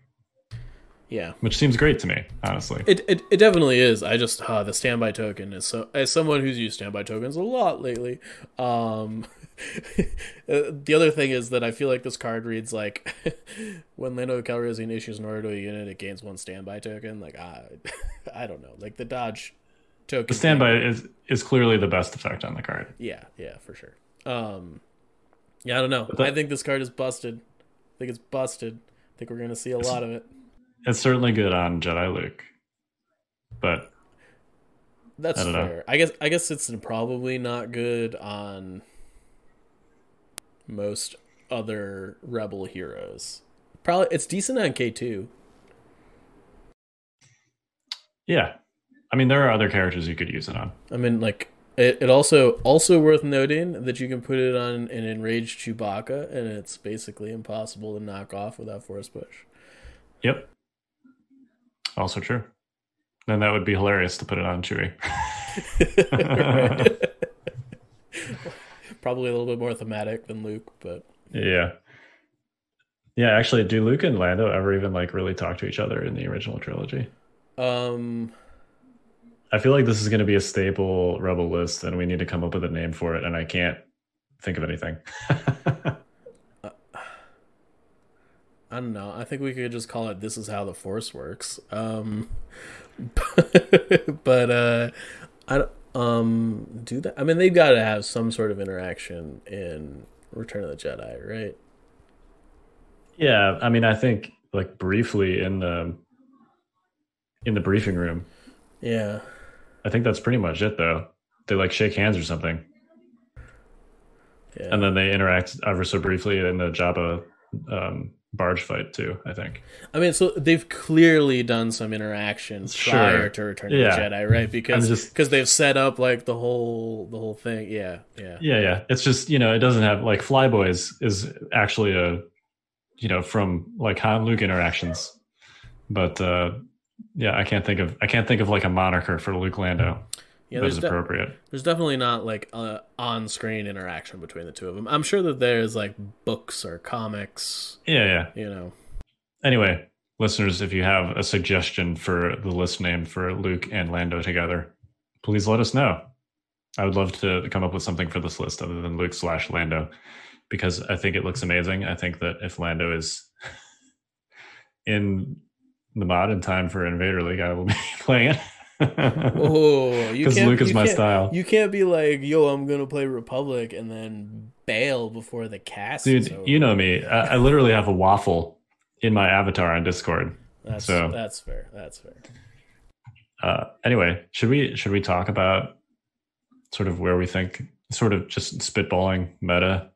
yeah. which seems great to me, honestly. It, it it definitely is. I just uh, the standby token is so as someone who's used standby tokens a lot lately. Um, [laughs] uh, the other thing is that I feel like this card reads like [laughs] when Lando Calrissian issues an order to a unit, it gains one standby token. Like I, [laughs] I don't know. Like the dodge token. the standby is is clearly the best effect on the card. Yeah, yeah, for sure. Um, yeah, I don't know. That- I think this card is busted. I think it's busted. I think we're gonna see a lot of it. It's certainly good on Jedi Luke, but That's I don't know. fair. I guess I guess it's probably not good on most other rebel heroes. Probably it's decent on K two. yeah, I mean there are other characters you could use it on. I mean, like it, it also also worth noting that you can put it on an enraged Chewbacca, and it's basically impossible to knock off without force push. Yep, also true. Then that would be hilarious to put it on Chewie. [laughs] Probably a little bit more thematic than Luke, but Yeah. Yeah, actually, do Luke and Lando ever even like really talk to each other in the original trilogy? um, I feel like this is going to be a staple Rebel list, and we need to come up with a name for it, and I can't think of anything. [laughs] I don't know. I think we could just call it "This is how the Force works." Um, [laughs] but uh, I don't- um do that. I mean, they've got to have some sort of interaction in Return of the Jedi, right? yeah, I mean, I think like briefly in the in the briefing room, Yeah, I think that's pretty much it, though. They like shake hands or something, yeah. and then they interact ever so briefly in the Jabba um, barge fight too. I think. I mean, so they've clearly done some interaction Sure. prior to Return of Yeah. the Jedi, right? Because because they've set up like the whole the whole thing. Yeah, yeah. Yeah, yeah. It's just you know it doesn't have like Flyboys is actually a you know from like Han Luke interactions, but uh yeah, I can't think of I can't think of like a moniker for Luke Lando Yeah, that there's de- appropriate. There's definitely not like uh, on-screen interaction between the two of them. I'm sure that there's like books or comics, Yeah, yeah. you know. Anyway, listeners, if you have a suggestion for the list name for Luke and Lando together, please let us know. I would love to come up with something for this list other than Luke slash Lando, because I think it looks amazing. I think that if Lando is [laughs] in the mod in time for Invader League, I will be [laughs] playing it. Oh, you [laughs] 'Cause can't. Luke is my style. You can't be like, "Yo, I'm gonna play Republic," and then bail before the cast. is Dude, you know me. I, I literally have a waffle in my avatar on Discord That's So- that's fair. That's fair. Uh, anyway, should we should we talk about sort of where we think, sort of just spitballing meta?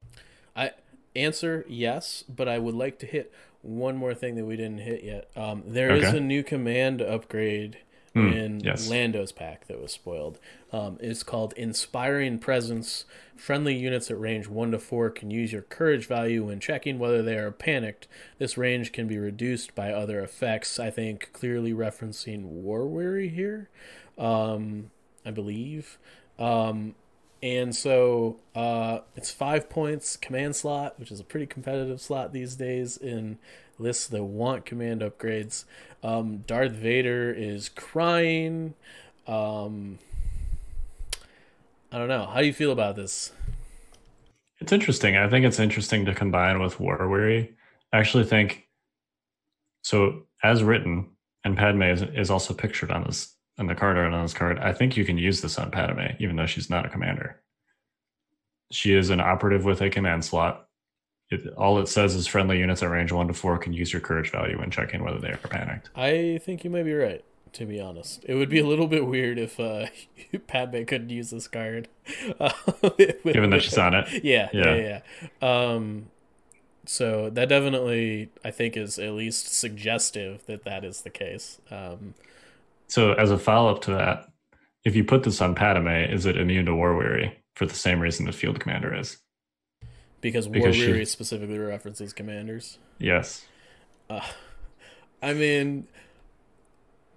I answer yes, but I would like to hit one more thing that we didn't hit yet. Um, there is Okay. a new command upgrade Hmm, in yes. Lando's pack that was spoiled. Um, it's called Inspiring Presence. Friendly units at range 1 to 4 can use your courage value when checking whether they are panicked. This range can be reduced by other effects, I think, clearly referencing War Weary here, um, I believe. Um, and so uh, it's five points command slot, which is a pretty competitive slot these days in lists that want command upgrades. Um, Darth Vader is crying. Um, I don't know. How do you feel about this? It's interesting. I think it's interesting to combine with War Weary. I actually think so. As written, and Padme is, is also pictured on this on the card art on this card. I think you can use this on Padme, even though she's not a commander. She is an operative with a command slot. It, all it says is friendly units at range one to four can use your courage value when checking whether they are panicked. I think you may be right. To be honest, it would be a little bit weird if uh, [laughs] Padme couldn't use this card, uh, [laughs] with- Given that she's on it. Yeah, [laughs] yeah, Yeah. yeah. yeah. Um, so that definitely, I think, is at least suggestive that that is the case. Um, So, as a follow up to that, if you put this on Padme, is it immune to War Weary for the same reason the Field Commander is? because War Because she- Weary specifically references commanders. Yes. Uh, I mean,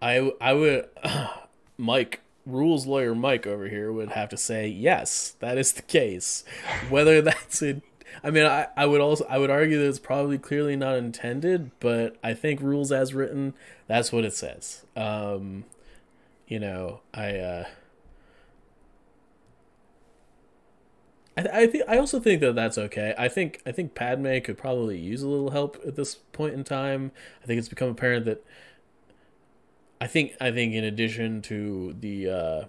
I I would [coughs] Mike rules lawyer Mike over here would have to say yes, that is the case. Whether [laughs] that's in I mean, I, I would also I would argue that it's probably clearly not intended, but I think rules as written, that's what it says. Um, you know, I uh, I, I think I also think that that's okay. I think I think Padme could probably use a little help at this point in time. I think it's become apparent that I think I think in addition to the uh,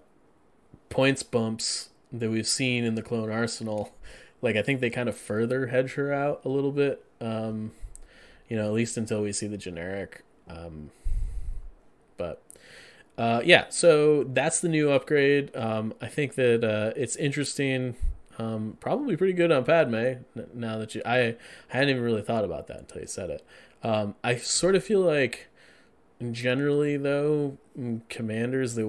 points bumps that we've seen in the clone arsenal, like I think they kind of further hedge her out a little bit. Um, you know, at least until we see the generic. Um, but uh, yeah, so that's the new upgrade. Um, I think that uh, it's interesting. Um, probably pretty good on Padme. Now that you, I, I hadn't even really thought about that until you said it. Um, I sort of feel like, generally though, mm, commanders that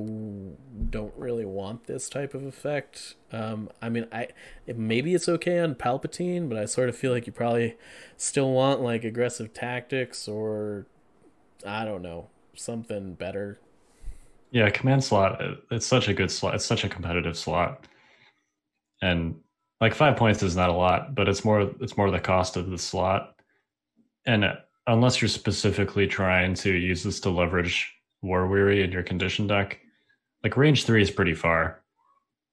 don't really want this type of effect. Um, I mean, I maybe it's okay on Palpatine, but I sort of feel like you probably still want like aggressive tactics or I don't know something better. Yeah, command slot. uh, It's such a good slot. It's such a competitive slot, and like five points is not a lot, but it's more. It's more the cost of the slot, and uh, unless you're specifically trying to use this to leverage War Weary in your condition deck, like range three is pretty far.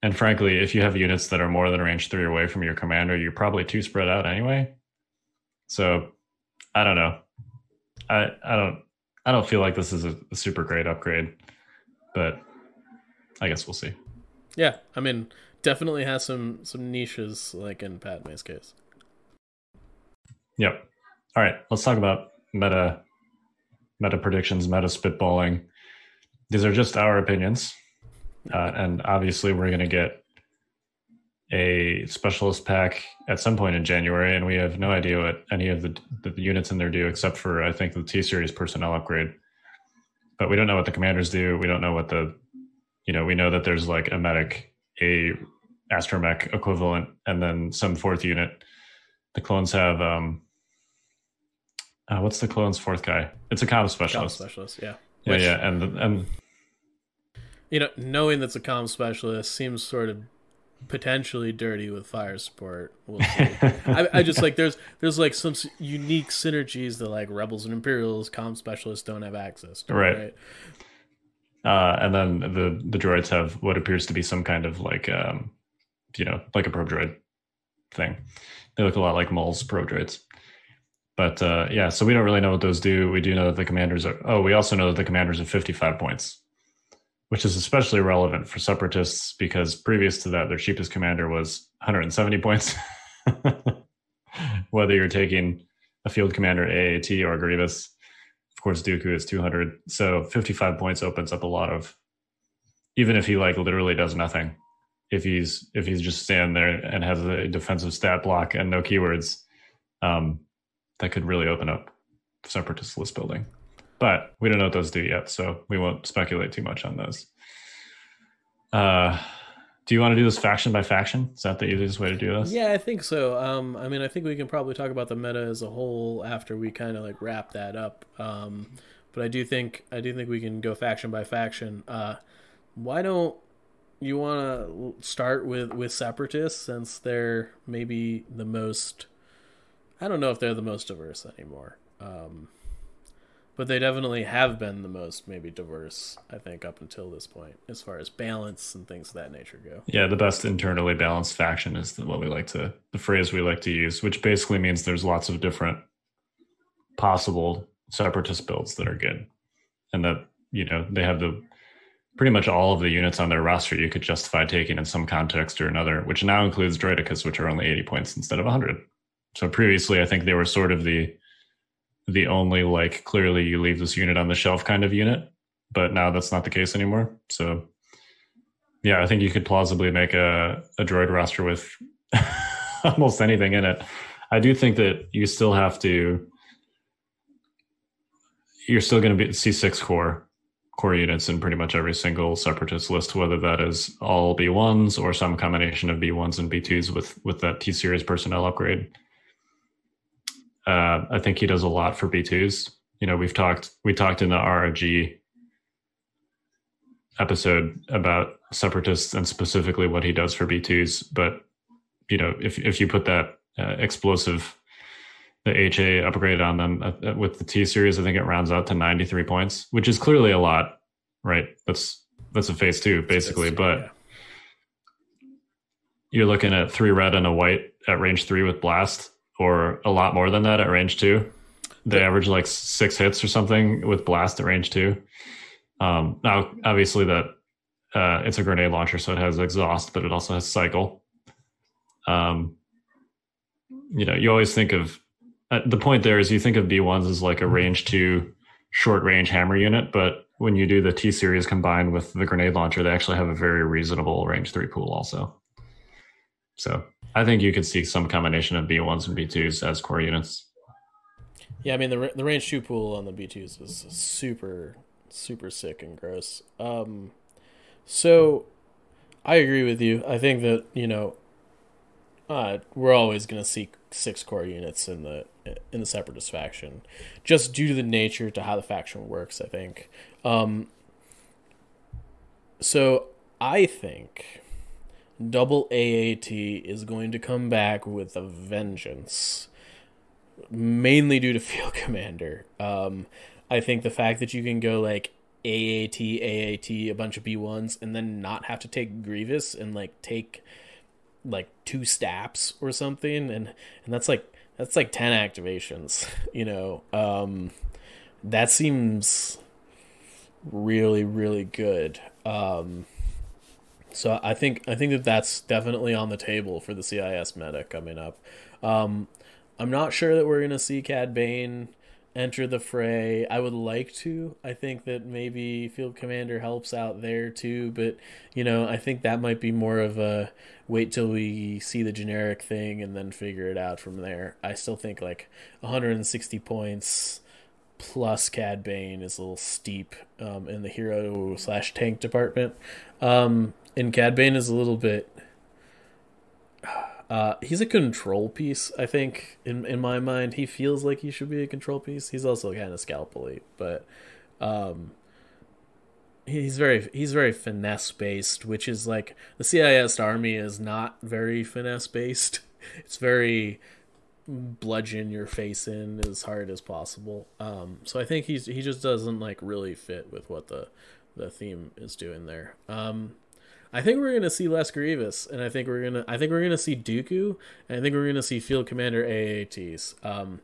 And frankly, if you have units that are more than range three away from your commander, you're probably too spread out anyway. So, I don't know. I I don't I don't feel like this is a, a super great upgrade, but I guess we'll see. Yeah, I mean, definitely has some some niches like in Padme's case. Yep. All right, let's talk about meta meta predictions, meta spitballing. These are just our opinions, uh, and obviously we're going to get a specialist pack at some point in January, and we have no idea what any of the, the units in there do, except for I think the T series personnel upgrade. But we don't know what the commanders do. We don't know what the, you know, we know that there's like a medic, a astromech equivalent, and then some fourth unit. The clones have um, uh, what's the clone's fourth guy? It's a comm Comm specialist. specialist, yeah. Yeah, Which- yeah, and and You know, knowing that's a comm specialist seems sort of potentially dirty with fire support. We'll see. [laughs] I, I just like there's there's like some unique synergies that like rebels and imperials comm specialists don't have access to. Right. uh, and then the the droids have what appears to be some kind of like um, you know, like a pro droid thing. They look a lot like Maul's pro droids. But uh, yeah, so we don't really know what those do. We do know that the commanders are. Oh, we also know that the commanders are 55 points, which is especially relevant for separatists because previous to that, their cheapest commander was 170 points. [laughs] Whether you're taking a field commander AAT or Grievous Of course, Dooku is 200. So 55 points opens up a lot of, even if he like literally does nothing. If he's if he's just standing there and has a defensive stat block and no keywords, um, that could really open up separatist list building. But we don't know what those do yet, so we won't speculate too much on those. Uh, do you want to do this faction by faction? Is that the easiest way to do this? Yeah, I think so. Um, I mean, I think we can probably talk about the meta as a whole after we kind of like wrap that up. Um, but I do think I do think we can go faction by faction. Uh, why don't you want to start with with separatists since they're maybe the most? I don't know if they're the most diverse anymore. Um, but they definitely have been the most maybe diverse i think up until this point as far as balance and things of that nature go. Yeah the best internally balanced faction is what we like to the phrase we like to use which basically means there's lots of different possible separatist builds that are good. And that you know they have the pretty much all of the units on their roster you could justify taking in some context or another which now includes droidekas which are only 80 points instead of 100 so previously i think they were sort of the the only like clearly you leave this unit on the shelf kind of unit, but now that's not the case anymore. So yeah, I think you could plausibly make a, a droid roster with [laughs] almost anything in it. I do think that you still have to you're still going to be see six core core units in pretty much every single separatist list, whether that is all B1s or some combination of B1s and B2s with with that T series personnel upgrade. Uh, I think he does a lot for B2s. You know, we've talked we talked in the RRG episode about separatists and specifically what he does for B2s. But you know, if if you put that uh, explosive the HA upgrade on them uh, uh, with the T series, I think it rounds out to 93 points, which is clearly a lot, right? That's that's a phase two basically, phase two, but. Yeah. You're looking at three red and a white at range three with blast or a lot more than that at range two. They average like six hits or something with blast at range two. Um, now, obviously, that uh, it's a grenade launcher, so it has exhaust, but it also has cycle. Um, you know, you always think of uh, the point there is you think of B1s as like a range two short range hammer unit, but when you do the T series combined with the grenade launcher, they actually have a very reasonable range three pool also. So I think you could see some combination of B1s and B2s as core units. Yeah, I mean the the range two pool on the B2s is super super sick and gross. Um, so I agree with you. I think that you know uh, we're always going to see six core units in the in the separatist faction, just due to the nature to how the faction works. I think. Um, so I think Double AAT is going to come back with a vengeance, mainly due to [laughs] Field Commander. Um, I think the fact that you can go like AAT, AAT, a bunch of B1s, and then not have to take Grievous and like take like two staps or something, and and that's like that's like ten activations, [laughs] you know. Um, that seems really really good. Um, so I think I think that that's definitely on the table for the CIS meta coming up. Um, I'm not sure that we're gonna see Cad Bane enter the fray. I would like to. I think that maybe Field Commander helps out there too, but you know, I think that might be more of a wait till we see the generic thing and then figure it out from there. I still think like 160 points plus Cad Bane is a little steep um, in the hero slash tank department. Um, and Cad Bane is a little bit. Uh, he's a control piece, I think. In in my mind, he feels like he should be a control piece. He's also kind of scalpely, but um, he's very he's very finesse based, which is like the CIS army is not very finesse based. [laughs] It's very bludgeon your face in as hard as possible. Um, so I think he's he just doesn't like really fit with what the the theme is doing there. Um, I think we're gonna see less Grievous, and I think we're gonna I think we're gonna see Dooku, and I think we're gonna see Field Commander AATs. Um,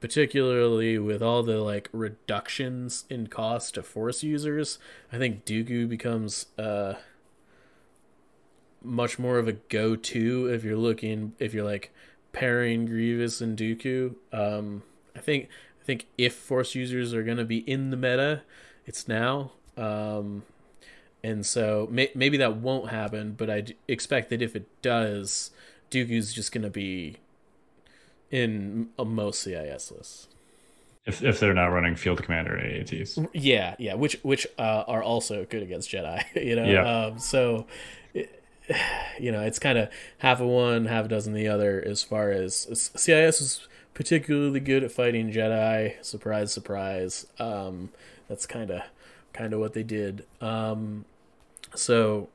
particularly with all the like reductions in cost to Force users, I think Dooku becomes uh much more of a go-to if you're looking if you're like pairing Grievous and Dooku. Um, I think I think if Force users are going to be in the meta, it's now. Um, and so may- maybe that won't happen, but I expect that if it does, Dooku's just going to be in a most CIS list. If if they're not running field commander AATs. Yeah, yeah, which which uh, are also good against Jedi, [laughs] you know. Yeah. Um, so, [sighs] you know, it's kind of half of one, half a dozen the other. As far as CIS is particularly good at fighting Jedi. Surprise, surprise. Um, that's kind of kind of what they did. Um, so,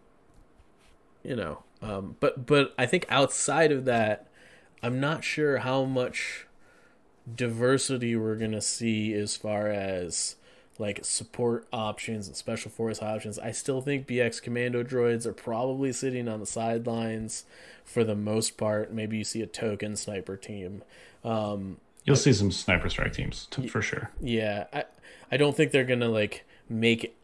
you know, um, but but I think outside of that, I'm not sure how much diversity we're gonna see as far as like support options and special force options. I still think BX commando droids are probably sitting on the sidelines for the most part. Maybe you see a token sniper team. Um, You'll see some sniper strike teams t- for sure. yeah, I I don't think they're gonna like make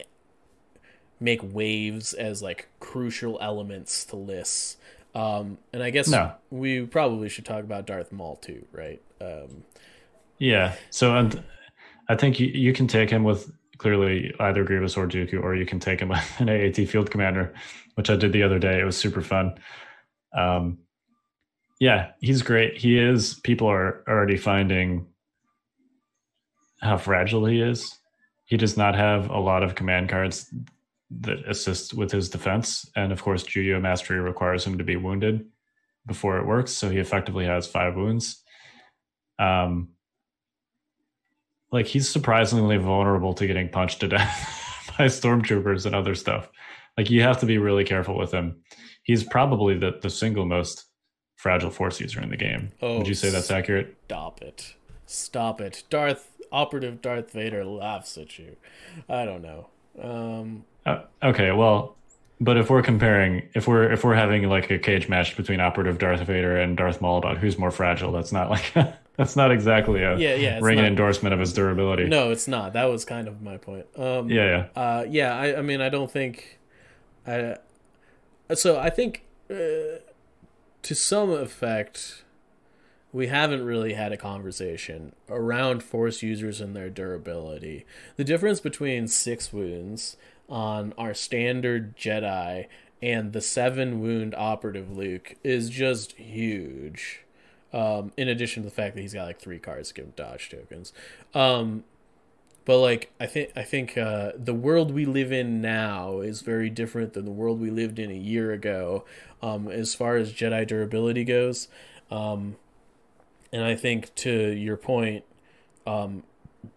make waves as like crucial elements to lists. Um, and I guess No. we probably should talk about Darth Maul too, right? Um, Yeah. So and I think you, you can take him with clearly either Grievous or Dooku, or you can take him [laughs] with an AAT field commander, which I did the other day. It was super fun. Um, yeah, he's great. He is. People are already finding how fragile he is. He does not have a lot of command cards that assist with his defense, and of course, Juyo Mastery requires him to be wounded before it works. So he effectively has five wounds. Um, like he's surprisingly vulnerable to getting punched to death [laughs] by stormtroopers and other stuff. Like you have to be really careful with him. He's probably the, the single most fragile force user in the game. Oh, Would you say that's accurate? Stop it. Stop it. Darth operative Darth Vader laughs at you. I don't know. Um Uh, okay, well, but if we're comparing, if we're if we're having like a cage match between operative Darth Vader and Darth Maul about who's more fragile, that's not like [laughs] that's not exactly a Yeah, yeah, ringing endorsement of his durability. no, it's not. That was kind of my point. Um Yeah, yeah. Uh, yeah, I, I mean, I don't think. I, so I think, uh, to some effect, we haven't really had a conversation around force users and their durability. The difference between six wounds on our standard Jedi and the seven wound operative Luke is just huge. Um, in addition to the fact that he's got like three cards to give him dodge tokens. Um, but like I think I think uh, the world we live in now is very different than the world we lived in a year ago, um, as far as Jedi durability goes. Um, and I think to your point, um,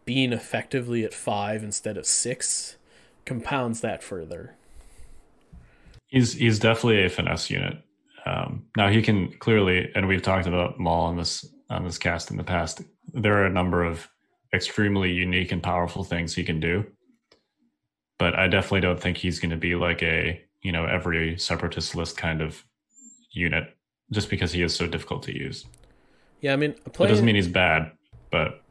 being effectively at five instead of six compounds that further. He's he's definitely a finesse unit. Um, now he can clearly, and we've talked about Maul on this on this cast in the past. There are a number of extremely unique and powerful things he can do, but I definitely don't think he's going to be like a you know every separatist list kind of unit, just because he is so difficult to use. Yeah, I mean, That playing, doesn't mean he's bad, but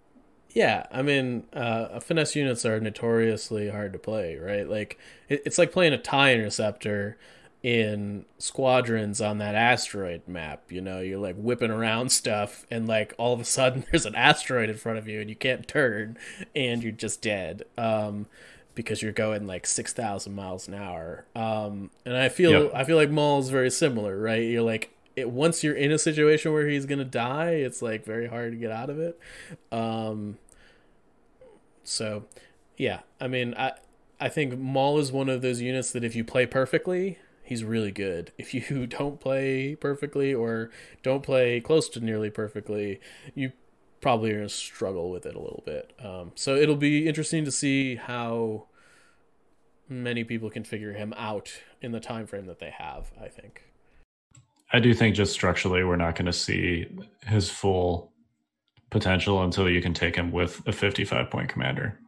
Yeah, I mean, uh, finesse units are notoriously hard to play, right? Like, it, it's like playing a tie interceptor in squadrons on that asteroid map. You know, you're like whipping around stuff, and like all of a sudden [laughs] there's an asteroid in front of you, and you can't turn, and you're just dead. Um, because you're going like six thousand miles an hour. Um, and I feel Yep. I feel like Maul is very similar, right? You're like it, once you're in a situation where he's gonna die, it's like very hard to get out of it. Um, so, yeah, I mean, I I think Maul is one of those units that if you play perfectly, he's really good. If you [laughs] don't play perfectly or don't play close to nearly perfectly, you probably are going to struggle with it a little bit. Um, so it'll be interesting to see how many people can figure him out in the time frame that they have. I think. I do think just structurally we're not going to see his full potential until you can take him with a 55 point commander.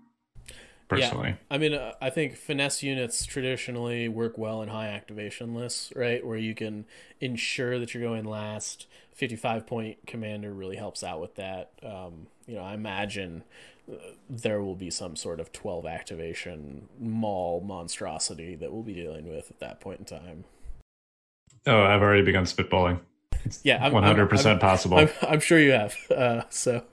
Personally, Yeah. I mean, uh, I think finesse units traditionally work well in high activation lists, right? Where you can ensure that you're going last. 55 point commander really helps out with that. Um, you know, I imagine uh, there will be some sort of 12 activation Maul monstrosity that we'll be dealing with at that point in time. oh, I've already begun spitballing. Yeah, I'm, 100% I'm- possible. I'm, I'm sure you have. Uh, so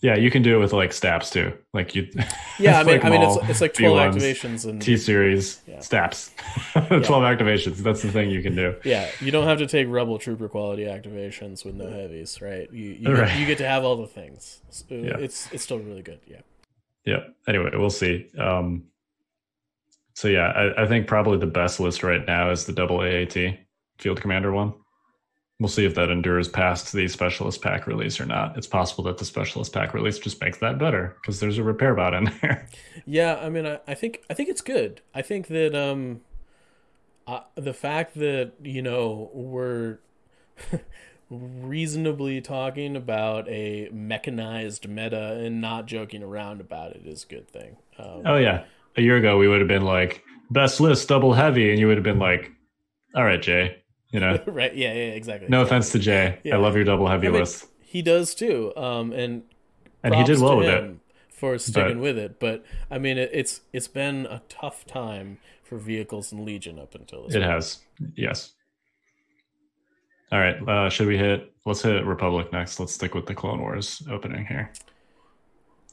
Yeah, you can do it with like staps too. Like you. [laughs] Yeah, I mean, like I mean, it's, it's like twelve B1s, activations and T series Yeah. staps. [laughs] Twelve activations. That's the thing you can do. yeah, you don't have to take rebel trooper quality activations with no heavies, right? You you, Right. get, you get to have all the things. So Yeah. It's it's still really good. Yeah. Yeah. Anyway, we'll see. Um, so yeah, I, I think probably the best list right now is the double AAT field commander one. We'll see if that endures past the specialist pack release or not. It's possible that the specialist pack release just makes that better because there's a repair bot in [laughs] there. Yeah, I mean, I, I think I think it's good. I think that um, uh, the fact that you know we're [laughs] reasonably talking about a mechanized meta and not joking around about it is a good thing. Um, oh yeah, a year ago we would have been like best list double heavy, and you would have been like, all right, Jay. You know, [laughs] right? Yeah, yeah, exactly. no offense to Jay, Yeah. I love your double heavy I mean, list, he does too. Um, and and he did well with it. for sticking But- with it. But I mean, it, it's it's been a tough time for vehicles and Legion up until this. It point. has, yes. All right, uh, should we hit? Let's hit Republic next. Let's stick with the Clone Wars opening here.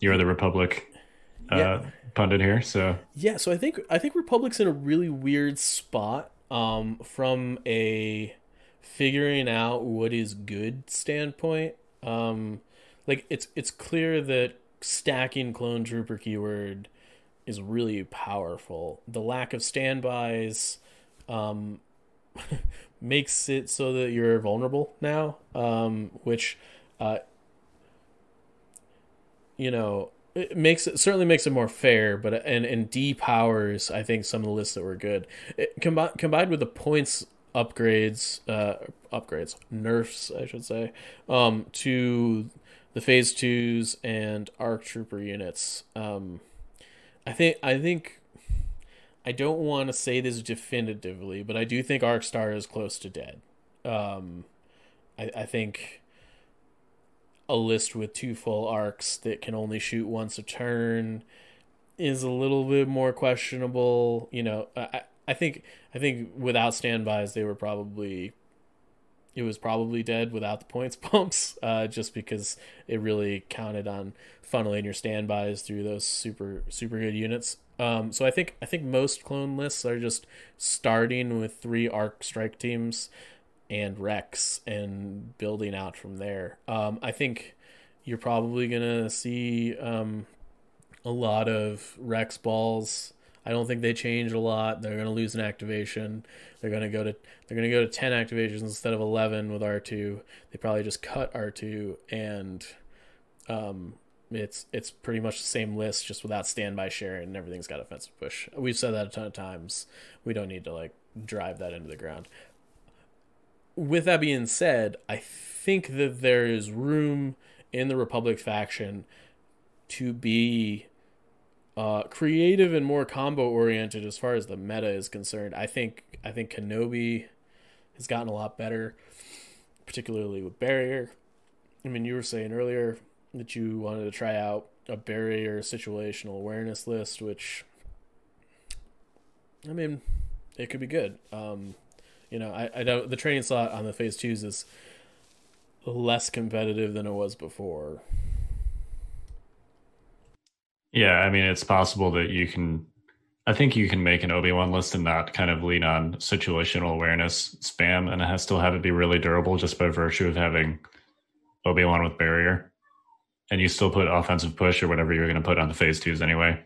You're the Republic uh, Yeah. pundit here, so Yeah, so I think I think Republic's in a really weird spot um, from a figuring out what is good standpoint. Um, like it's it's clear that stacking clone trooper keyword is really powerful. The lack of standbys um, [laughs] makes it so that you're vulnerable now, um, which uh, you know it makes it certainly makes it more fair but and and depowers i think some of the lists that were good. It, combi- combined with the points upgrades uh upgrades nerfs i should say um to the phase twos and arc trooper units um i think i think i don't want to say this definitively but i do think arc star is close to dead. Um i i think a list with two full arcs that can only shoot once a turn is a little bit more questionable. You know, I I think I think without standbys they were probably it was probably dead without the points [laughs] bumps, uh, just because it really counted on funneling your standbys through those super super good units. Um, so I think I think most clone lists are just starting with three arc strike teams and Rex and building out from there. Um, I think you're probably gonna see um, a lot of Rex balls. I don't think they change a lot. They're gonna lose an activation. They're gonna go to they're gonna go to ten activations instead of eleven with R two. They probably just cut R two and um, it's it's pretty much the same list just without standby sharing and everything's got offensive push. We've said that a ton of times. We don't need to like drive that into the ground with that being said, I think that there is room in the Republic faction to be uh, creative and more combo oriented as far as the meta is concerned. I think I think Kenobi has gotten a lot better, particularly with barrier. I mean, you were saying earlier that you wanted to try out a barrier situational awareness list, which I mean, it could be good. Um, you know, I, I don't. The training slot on the phase twos is less competitive than it was before. yeah. I mean, it's possible that you can. I think you can make an Obi Wan list and not kind of lean on situational awareness spam, and has still have it be really durable just by virtue of having Obi Wan with barrier, and you still put offensive push or whatever you're going to put on the phase twos anyway,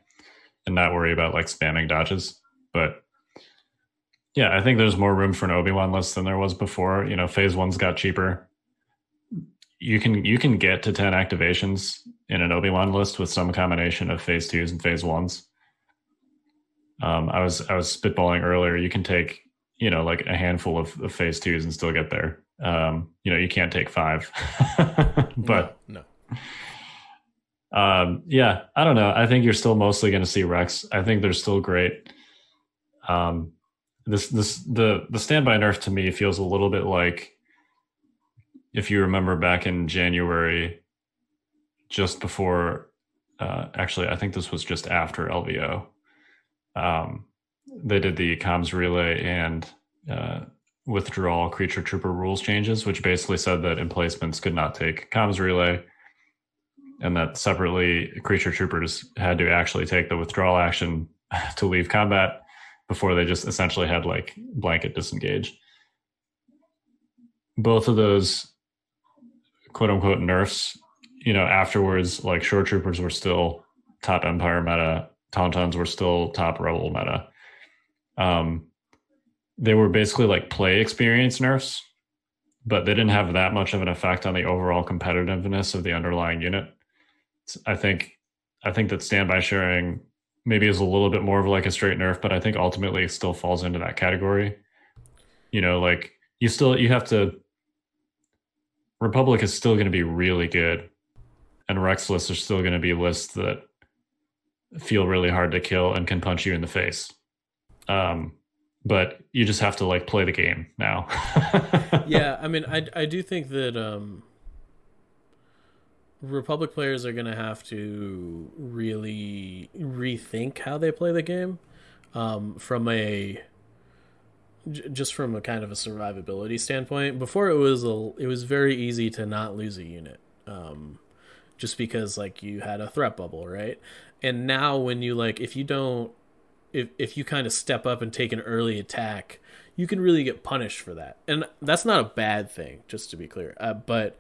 and not worry about like spamming dodges. But yeah, I think there's more room for an Obi Wan list than there was before. You know, phase one's got cheaper. You can you can get to ten activations in an Obi Wan list with some combination of phase twos and phase ones. Um, I was I was spitballing earlier. You can take you know like a handful of, of phase twos and still get there. Um, you know you can't take five, [laughs] but no, no. um, yeah, I don't know. I think you're still mostly going to see Rex. I think they're still great. Um, this this the the standby nerf to me feels a little bit like if you remember back in January, just before. Uh, actually, I think this was just after LVO. Um, they did the comms relay and uh, withdrawal creature trooper rules changes, which basically said that emplacements could not take comms relay and that separately creature troopers had to actually take the withdrawal action [laughs] to leave combat before they just essentially had like blanket disengage. Both of those quote unquote nerfs, you know, afterwards, like shore troopers were still top empire meta, tauntauns were still top rebel meta. Um, they were basically like play experience nerfs, but they didn't have that much of an effect on the overall competitiveness of the underlying unit. I think I think that standby sharing maybe is a little bit more of like a straight nerf, but I think ultimately it still falls into that category. You know, like you still you have to Republic is still going to be really good, and Rex lists are still going to be lists that feel really hard to kill and can punch you in the face. Um, but you just have to like play the game now. [laughs] yeah, I mean, I I do think that um, Republic players are going to have to really rethink how they play the game um, from a just from a kind of a survivability standpoint. Before it was a, it was very easy to not lose a unit, um, just because like you had a threat bubble, right? And now when you like, if you don't, if if you kind of step up and take an early attack, you can really get punished for that, and that's not a bad thing, just to be clear. Uh, but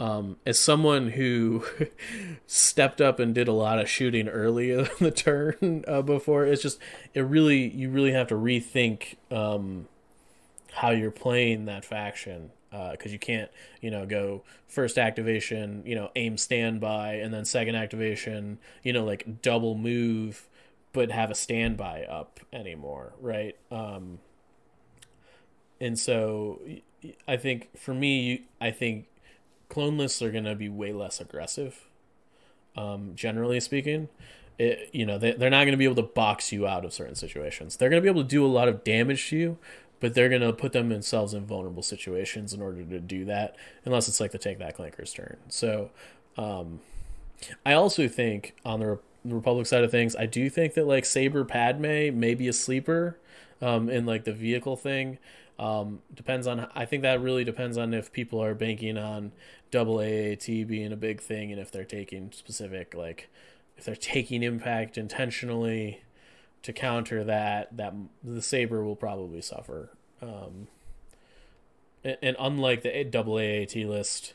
um, as someone who [laughs] stepped up and did a lot of shooting early [laughs] in the turn uh, before, it's just it really you really have to rethink um, how you're playing that faction because uh, you can't you know go first activation you know aim standby and then second activation you know like double move but have a standby up anymore right? Um, and so I think for me I think clone lists are going to be way less aggressive, um, generally speaking. It, you know, they, they're not going to be able to box you out of certain situations. They're going to be able to do a lot of damage to you, but they're going to put themselves in vulnerable situations in order to do that, unless it's like the take that clanker's turn. So, um, I also think on the, Re- the Republic side of things, I do think that like Saber Padme may be a sleeper um, in like the vehicle thing. Um, depends on. I think that really depends on if people are banking on double AAT being a big thing, and if they're taking specific like if they're taking impact intentionally to counter that, that the saber will probably suffer. Um, and, unlike the double AAT list,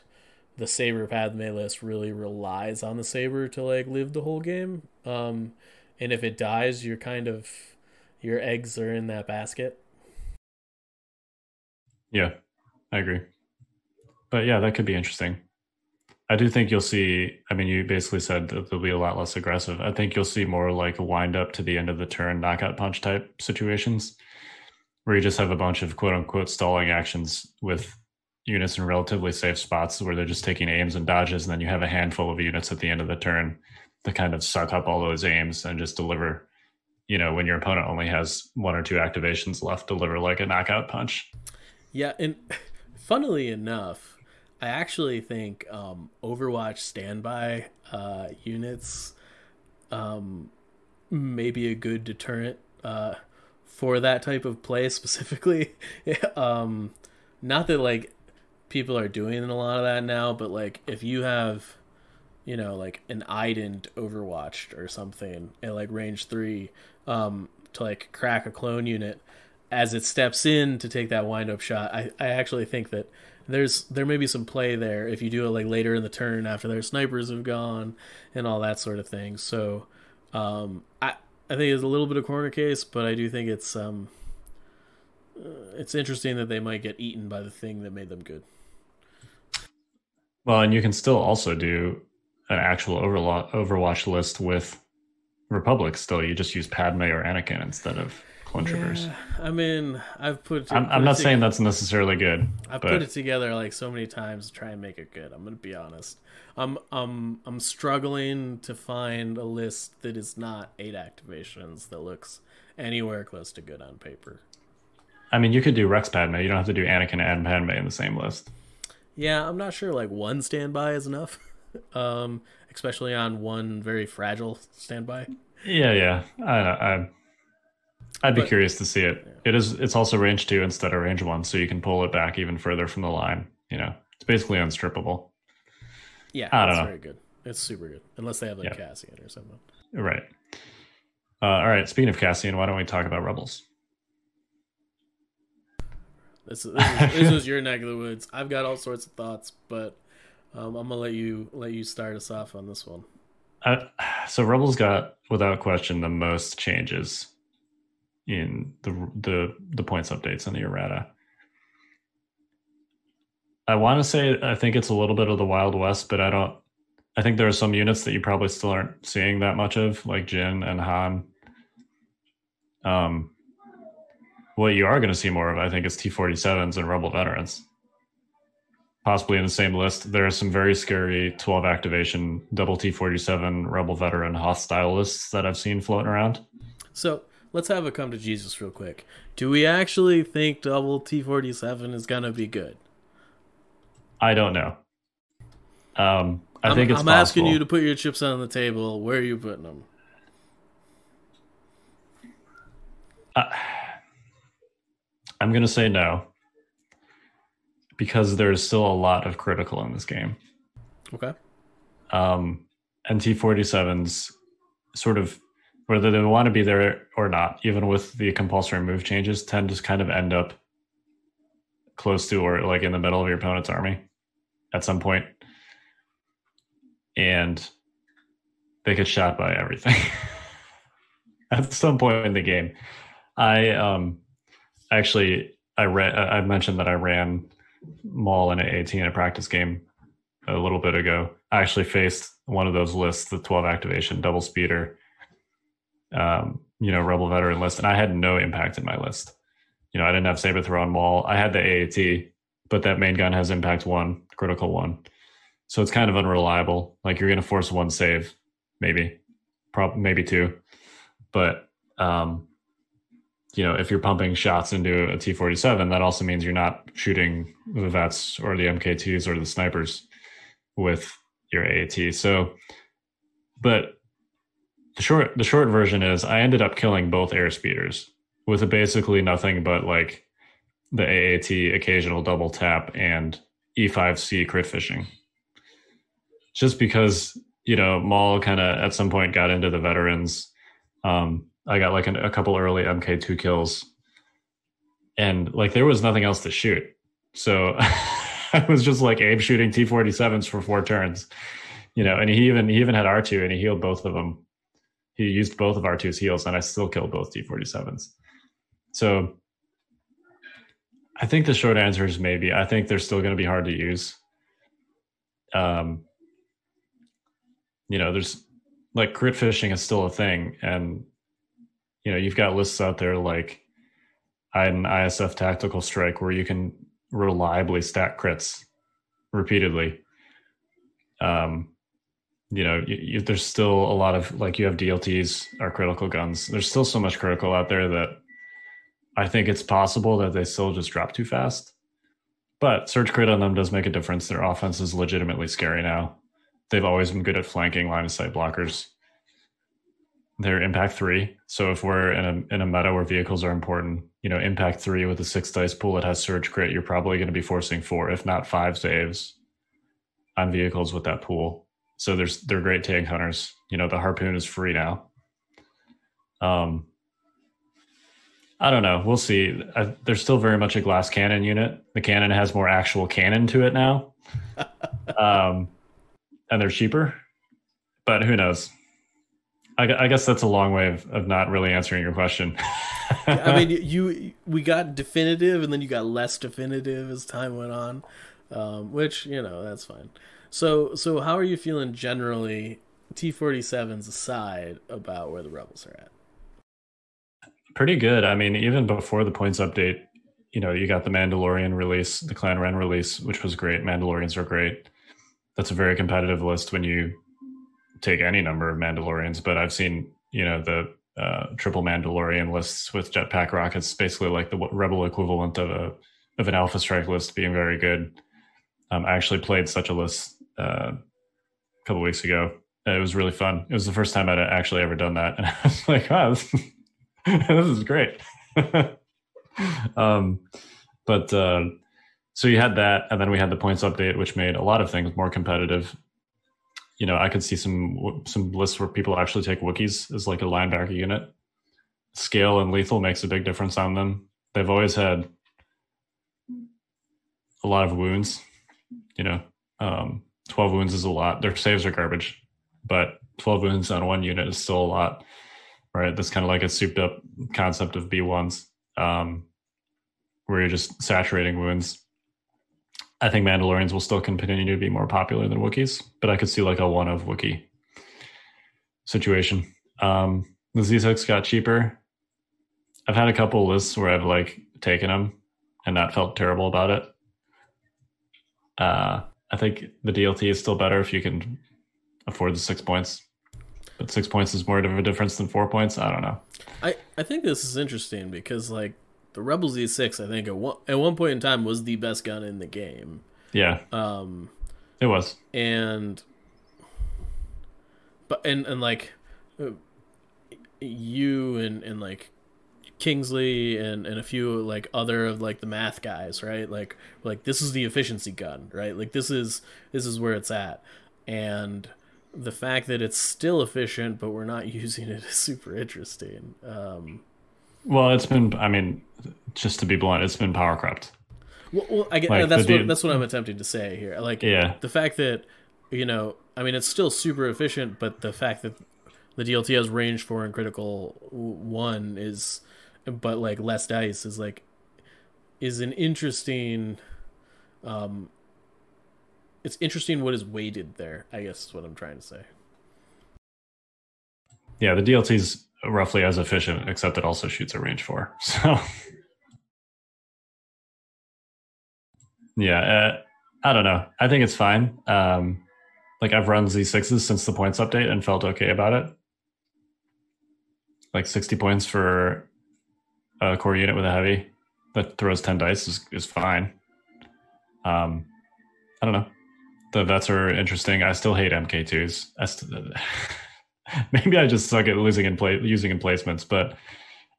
the saber Padme list really relies on the saber to like live the whole game. Um, and if it dies, you're kind of your eggs are in that basket. Yeah, I agree. But yeah, that could be interesting. I do think you'll see. I mean, you basically said that they'll be a lot less aggressive. I think you'll see more like a wind up to the end of the turn, knockout punch type situations, where you just have a bunch of quote unquote stalling actions with units in relatively safe spots where they're just taking aims and dodges, and then you have a handful of units at the end of the turn to kind of suck up all those aims and just deliver. You know, when your opponent only has one or two activations left, deliver like a knockout punch. Yeah, and [laughs] funnily enough, I actually think um, Overwatch standby uh, units um, may be a good deterrent uh, for that type of play [laughs] specifically. [laughs] um, not that like people are doing a lot of that now, but like if you have, you know, like an Ident Overwatched or something at like range three um, to like crack a clone unit as it steps in to take that wind up shot, I, I actually think that there's there may be some play there if you do it like later in the turn after their snipers have gone and all that sort of thing. So um, I I think it's a little bit of corner case, but I do think it's um uh, it's interesting that they might get eaten by the thing that made them good. Well, and you can still also do an actual Overwatch list with Republic. Still, you just use Padme or Anakin instead of clone troopers. Yeah, I mean, I've put. I'm, put I'm not saying that's necessarily good. I've but... put it together like so many times to try and make it good. I'm gonna be honest. I'm I'm I'm struggling to find a list that is not eight activations that looks anywhere close to good on paper. I mean, you could do Rex Padme. You don't have to do Anakin and Padme in the same list. Yeah, I'm not sure. Like one standby is enough, [laughs] um, especially on one very fragile standby. Yeah, yeah. I, I I'd be but, curious to see it. Yeah. It is. It's also range two instead of range one, so you can pull it back even further from the line. You know, it's basically unstrippable. Yeah, I don't know. Very good. It's super good, unless they have like Yeah. Cassian or something. Right. Uh, all right. Speaking of Cassian, why don't we talk about Rebels? This, this, is, this [laughs] was your neck of the woods. I've got all sorts of thoughts, but um, I'm gonna let you let you start us off on this one. Uh, so Rebels got, without question, the most changes in the the the points updates in the errata. I want to say I think it's a little bit of the Wild West, but I don't. I think there are some units that you probably still aren't seeing that much of, like Jyn and Han. Um, what you are going to see more of, I think, is T47s and Rebel veterans. Possibly in the same list. There are some very scary 12 activation double T47 Rebel veteran hostile lists that I've seen floating around. So let's have a come to Jesus real quick. Do we actually think double T47 is gonna be good? I don't know. Um, I I'm, think it's I'm asking you to put your chips on the table. Where are you putting them? I'm going to say no because there's still a lot of critical in this game. Okay. Um, and T47s sort of, whether they want to be there or not, even with the compulsory move changes, tend to kind of end up close to or like in the middle of your opponent's army at some point. And they get shot by everything [laughs] at some point in the game. I um actually I ran I mentioned that I ran Maul in an 18 in a practice game a little bit ago. I actually faced one of those lists, the 12 activation double speeder, um, you know, rebel veteran list, and I had no impact in my list. You know, I didn't have saber throw on Maul. I had the AAT, but that main gun has impact one, critical one. So it's kind of unreliable. Like you're going to force one save, maybe, prob maybe two, but um, you know, if you're pumping shots into a T47, that also means you're not shooting the VETs or the MK2s or the snipers with your AAT. So, but the short the short version is I ended up killing both air speeders with basically nothing but like the AAT occasional double tap and E5C crit fishing. Just because you know Maul kind of at some point got into the veterans. Um, I got like an, a couple early MK2 kills, and like there was nothing else to shoot. So [laughs] I was just like Abe shooting T47s for four turns, you know. And he even he even had R2 and he healed both of them. He used both of R2's heals, and I still killed both T47s. So I think the short answer is maybe. I think they're still going to be hard to use. Um, you know, there's like crit fishing is still a thing, and you know, you've got lists out there like an ISF tactical strike where you can reliably stack crits repeatedly. Um, you know, you, you, there's still a lot of like you have DLTs or critical guns. There's still so much critical out there that I think it's possible that they still just drop too fast. But surge crit on them does make a difference. Their offense is legitimately scary now. They've always been good at flanking line of sight blockers. They're impact three. So if we're in a in a meta where vehicles are important, you know, impact three with a six dice pool that has surge crit, you're probably going to be forcing four, if not five saves on vehicles with that pool. So there's they're great tank hunters. You know, the harpoon is free now. Um, I don't know. We'll see. I, there's still very much a glass cannon unit. The cannon has more actual cannon to it now, [laughs] um, and they're cheaper. But who knows? I, I, guess that's a long way of, of not really answering your question. I mean, [laughs] you we got definitive, and then you got less definitive as time went on, um, which you know that's fine. So, so how are you feeling generally, T47s aside, about where the rebels are at? Pretty good. I mean, even before the points update, you know, you got the Mandalorian release, the Clan Wren release, which was great. Mandalorians are great. That's a very competitive list when you take any number of Mandalorians. But I've seen, you know, the uh, triple Mandalorian lists with jetpack rockets, basically like the Rebel equivalent of a of an Alpha Strike list, being very good. Um, I actually played such a list uh, a couple weeks ago. It was really fun. It was the first time I'd actually ever done that, [laughs] and I was like, "Wow, this, [laughs] this is great." [laughs] um, but uh, so you had that, and then we had the points update, which made a lot of things more competitive. you know, I could see some some lists where people actually take Wookiees as like a linebacker unit. Scale and lethal makes a big difference on them. They've always had a lot of wounds. You know, um, twelve wounds is a lot. Their saves are garbage, but twelve wounds on one unit is still a lot. Right? That's kind of like a souped up concept of B ones, um, where you're just saturating wounds I think Mandalorians will still continue to be more popular than Wookiees, but I could see like a one of Wookiee situation. Um, the Z6 got cheaper. I've had a couple lists where I've like taken them and not felt terrible about it. Uh, I think the DLT is still better if you can afford the six points, but six points is more of a difference than four points. I don't know. I, I think this is interesting because like the Rebel Z6, I think at one at one point in time was the best gun in the game. Yeah. Um, it was. And but and and like uh, you and and like Kingsley and and a few like other of like the math guys, right? Like like this is the efficiency gun, right? Like this is this is where it's at. And the fact that it's still efficient but we're not [laughs] using it is super interesting. Um well, it's been. I mean, just to be blunt, it's been power crept. Well, well I get like that's what that's what I'm attempting to say here. Like, yeah, the fact that you know, I mean, it's still super efficient, but the fact that the DLT has range four and critical one is, but like less dice is like, is an interesting. Um, it's interesting what is weighted there. I guess is what I'm trying to say. Yeah, the DLT's roughly as efficient, except it also shoots a range four. [laughs] So, yeah, uh, I don't know. I think it's fine. Um, like I've run Z6s since the points update and felt okay about it. Like 60 points for a core unit with a heavy that throws 10 dice is, is fine. Um, I don't know. The vets are interesting. I still hate MK2s. I st- [laughs] maybe I just suck at losing in play using emplacements, but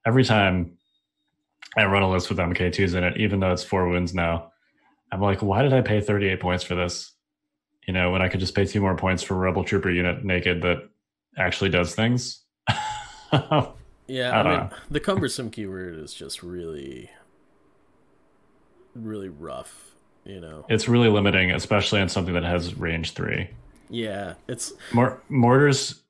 every time I run a list with MK2s in it, even though it's four wounds now, I'm like, why did I pay 38 points for this? You know, when I could just pay two more points for a Rebel Trooper unit naked that actually does things. [laughs] yeah, I, I mean, know. the cumbersome keyword is just really, really rough. You know, it's really limiting, especially on something that has range three. Yeah, it's more mortars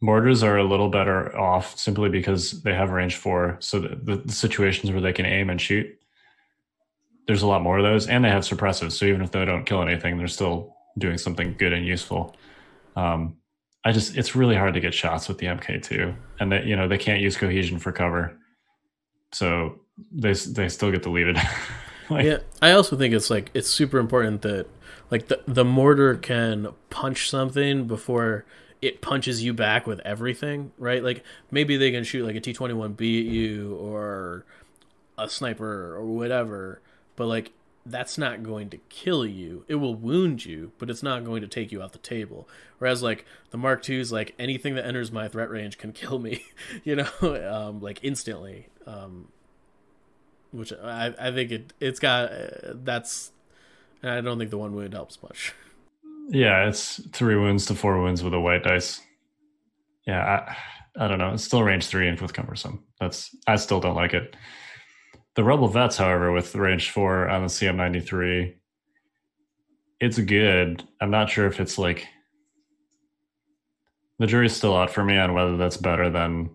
mortars are a little better off simply because they have range four. So the, the, situations where they can aim and shoot, there's a lot more of those, and they have suppressives. So even if they don't kill anything, they're still doing something good and useful. Um, I just it's really hard to get shots with the MK2, and that you know they can't use cohesion for cover, so they they still get deleted. [laughs] like, yeah, I also think it's like it's super important that like the the mortar can punch something before it punches you back with everything, right? Like maybe they can shoot like a T twenty one B at you or a sniper or whatever, but like that's not going to kill you. It will wound you, but it's not going to take you off the table. Whereas like the Mark II is like anything that enters my threat range can [laughs] kill me, [laughs] you know, [laughs] um, like instantly. Um, which I I think it it's got uh, that's. I don't think the one wound helps much. Yeah, it's three wounds to four wounds with a white dice. Yeah, I, I don't know. It's still range three and with cumbersome. That's I still don't like it. The Rebel Vets, however, with range four on the CM93, it's good. I'm not sure if it's like the jury's still out for me on whether that's better than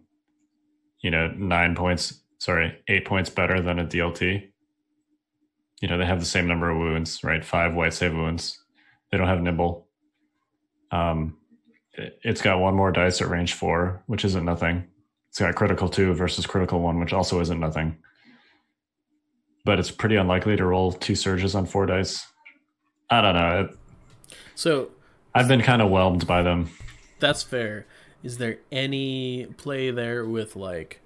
you know nine points. Sorry, eight points better than a DLT. You know they have the same number of wounds, right? Five white save wounds they don't have nimble. Um, it's got one more dice at range four, which isn't nothing. It's got critical two versus critical one, which also isn't nothing. But it's pretty unlikely to roll two surges on four dice. I don't know. So I've been kind of whelmed by them. That's fair. Is there any play there with like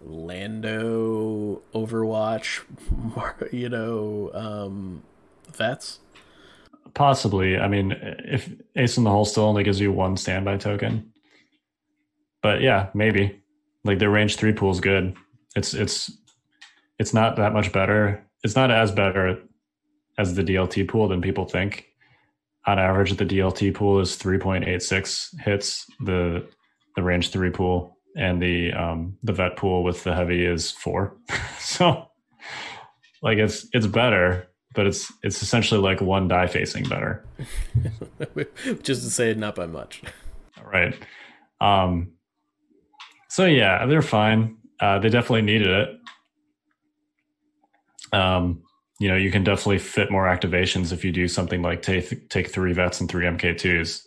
Lando, Overwatch, [laughs] you know, um, vets? Possibly. I mean, if Ace in the Hole still only gives you one standby token, but yeah, maybe. Like their range three pool is good. It's it's it's not that much better. It's not as better as the DLT pool than people think. on average, the DLT pool is 3.86 hits. The the range three pool and the um, the vet pool with the heavy is four. [laughs] so, like it's it's better, but it's it's essentially like one die facing better. [laughs] Just to say, not by much. Right. Um. So yeah, they're fine. Uh, they definitely needed it. Um, you know, you can definitely fit more activations if you do something like take take three vets and three MK2s.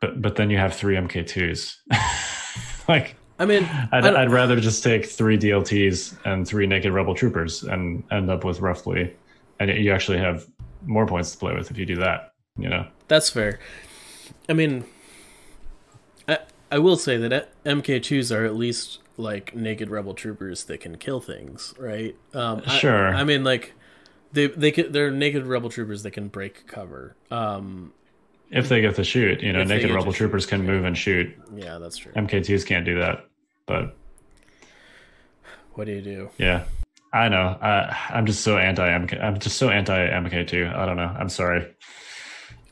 But but then you have three MK2s. [laughs] like I mean, I'd, I I'd rather just take three DLTs and three naked rebel troopers and end up with roughly, and you actually have more points to play with if you do that. You know, that's fair. I mean, I I will say that MK2s are at least like naked rebel troopers that can kill things, right? Um, sure. I, I mean, like they they can, they're naked rebel troopers that can break cover. Um, if they get to shoot, you know, naked rebel troopers shoot, can move and shoot. Yeah, that's true. MK2s can't do that, but what do you do? Yeah, I know. I, I'm just so anti MK. I'm just so anti MK2. I don't know. I'm sorry.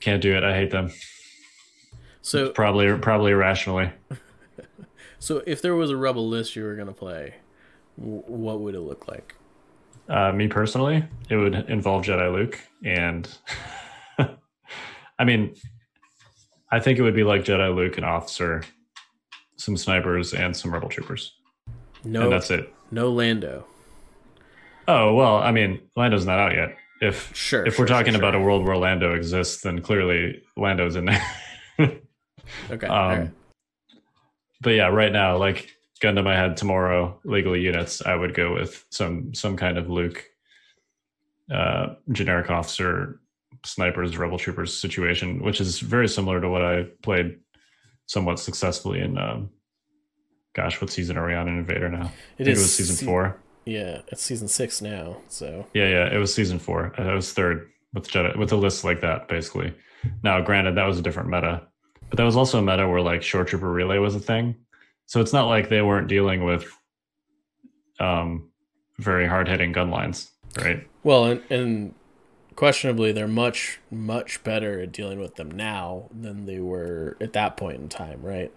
Can't do it. I hate them. So probably probably irrationally. [laughs] so if there was a rebel list you were gonna play, what would it look like? Uh, me personally, it would involve Jedi Luke, and [laughs] I mean, I think it would be like Jedi Luke, an officer, some snipers, and some rebel troopers. No, and that's it. No Lando. Oh well, I mean, Lando's not out yet. If sure, if sure, we're talking sure, about a world where Lando exists, then clearly Lando's in there. [laughs] okay. Um, right. But yeah, right now, like gun to my head, tomorrow, legally units, I would go with some some kind of Luke, uh, generic officer, snipers, rebel troopers situation, which is very similar to what I played somewhat successfully in. Um, gosh, what season are we on in Invader now? It is it was season se- four. Yeah, it's season six now. So Yeah, yeah, it was season four. I was third with Jedi with a list like that, basically. Now, granted, that was a different meta, but that was also a meta where like shore trooper relay was a thing. So it's not like they weren't dealing with um, very hard hitting gun lines, right? well, and, and questionably, they're much much better at dealing with them now than they were at that point in time, right?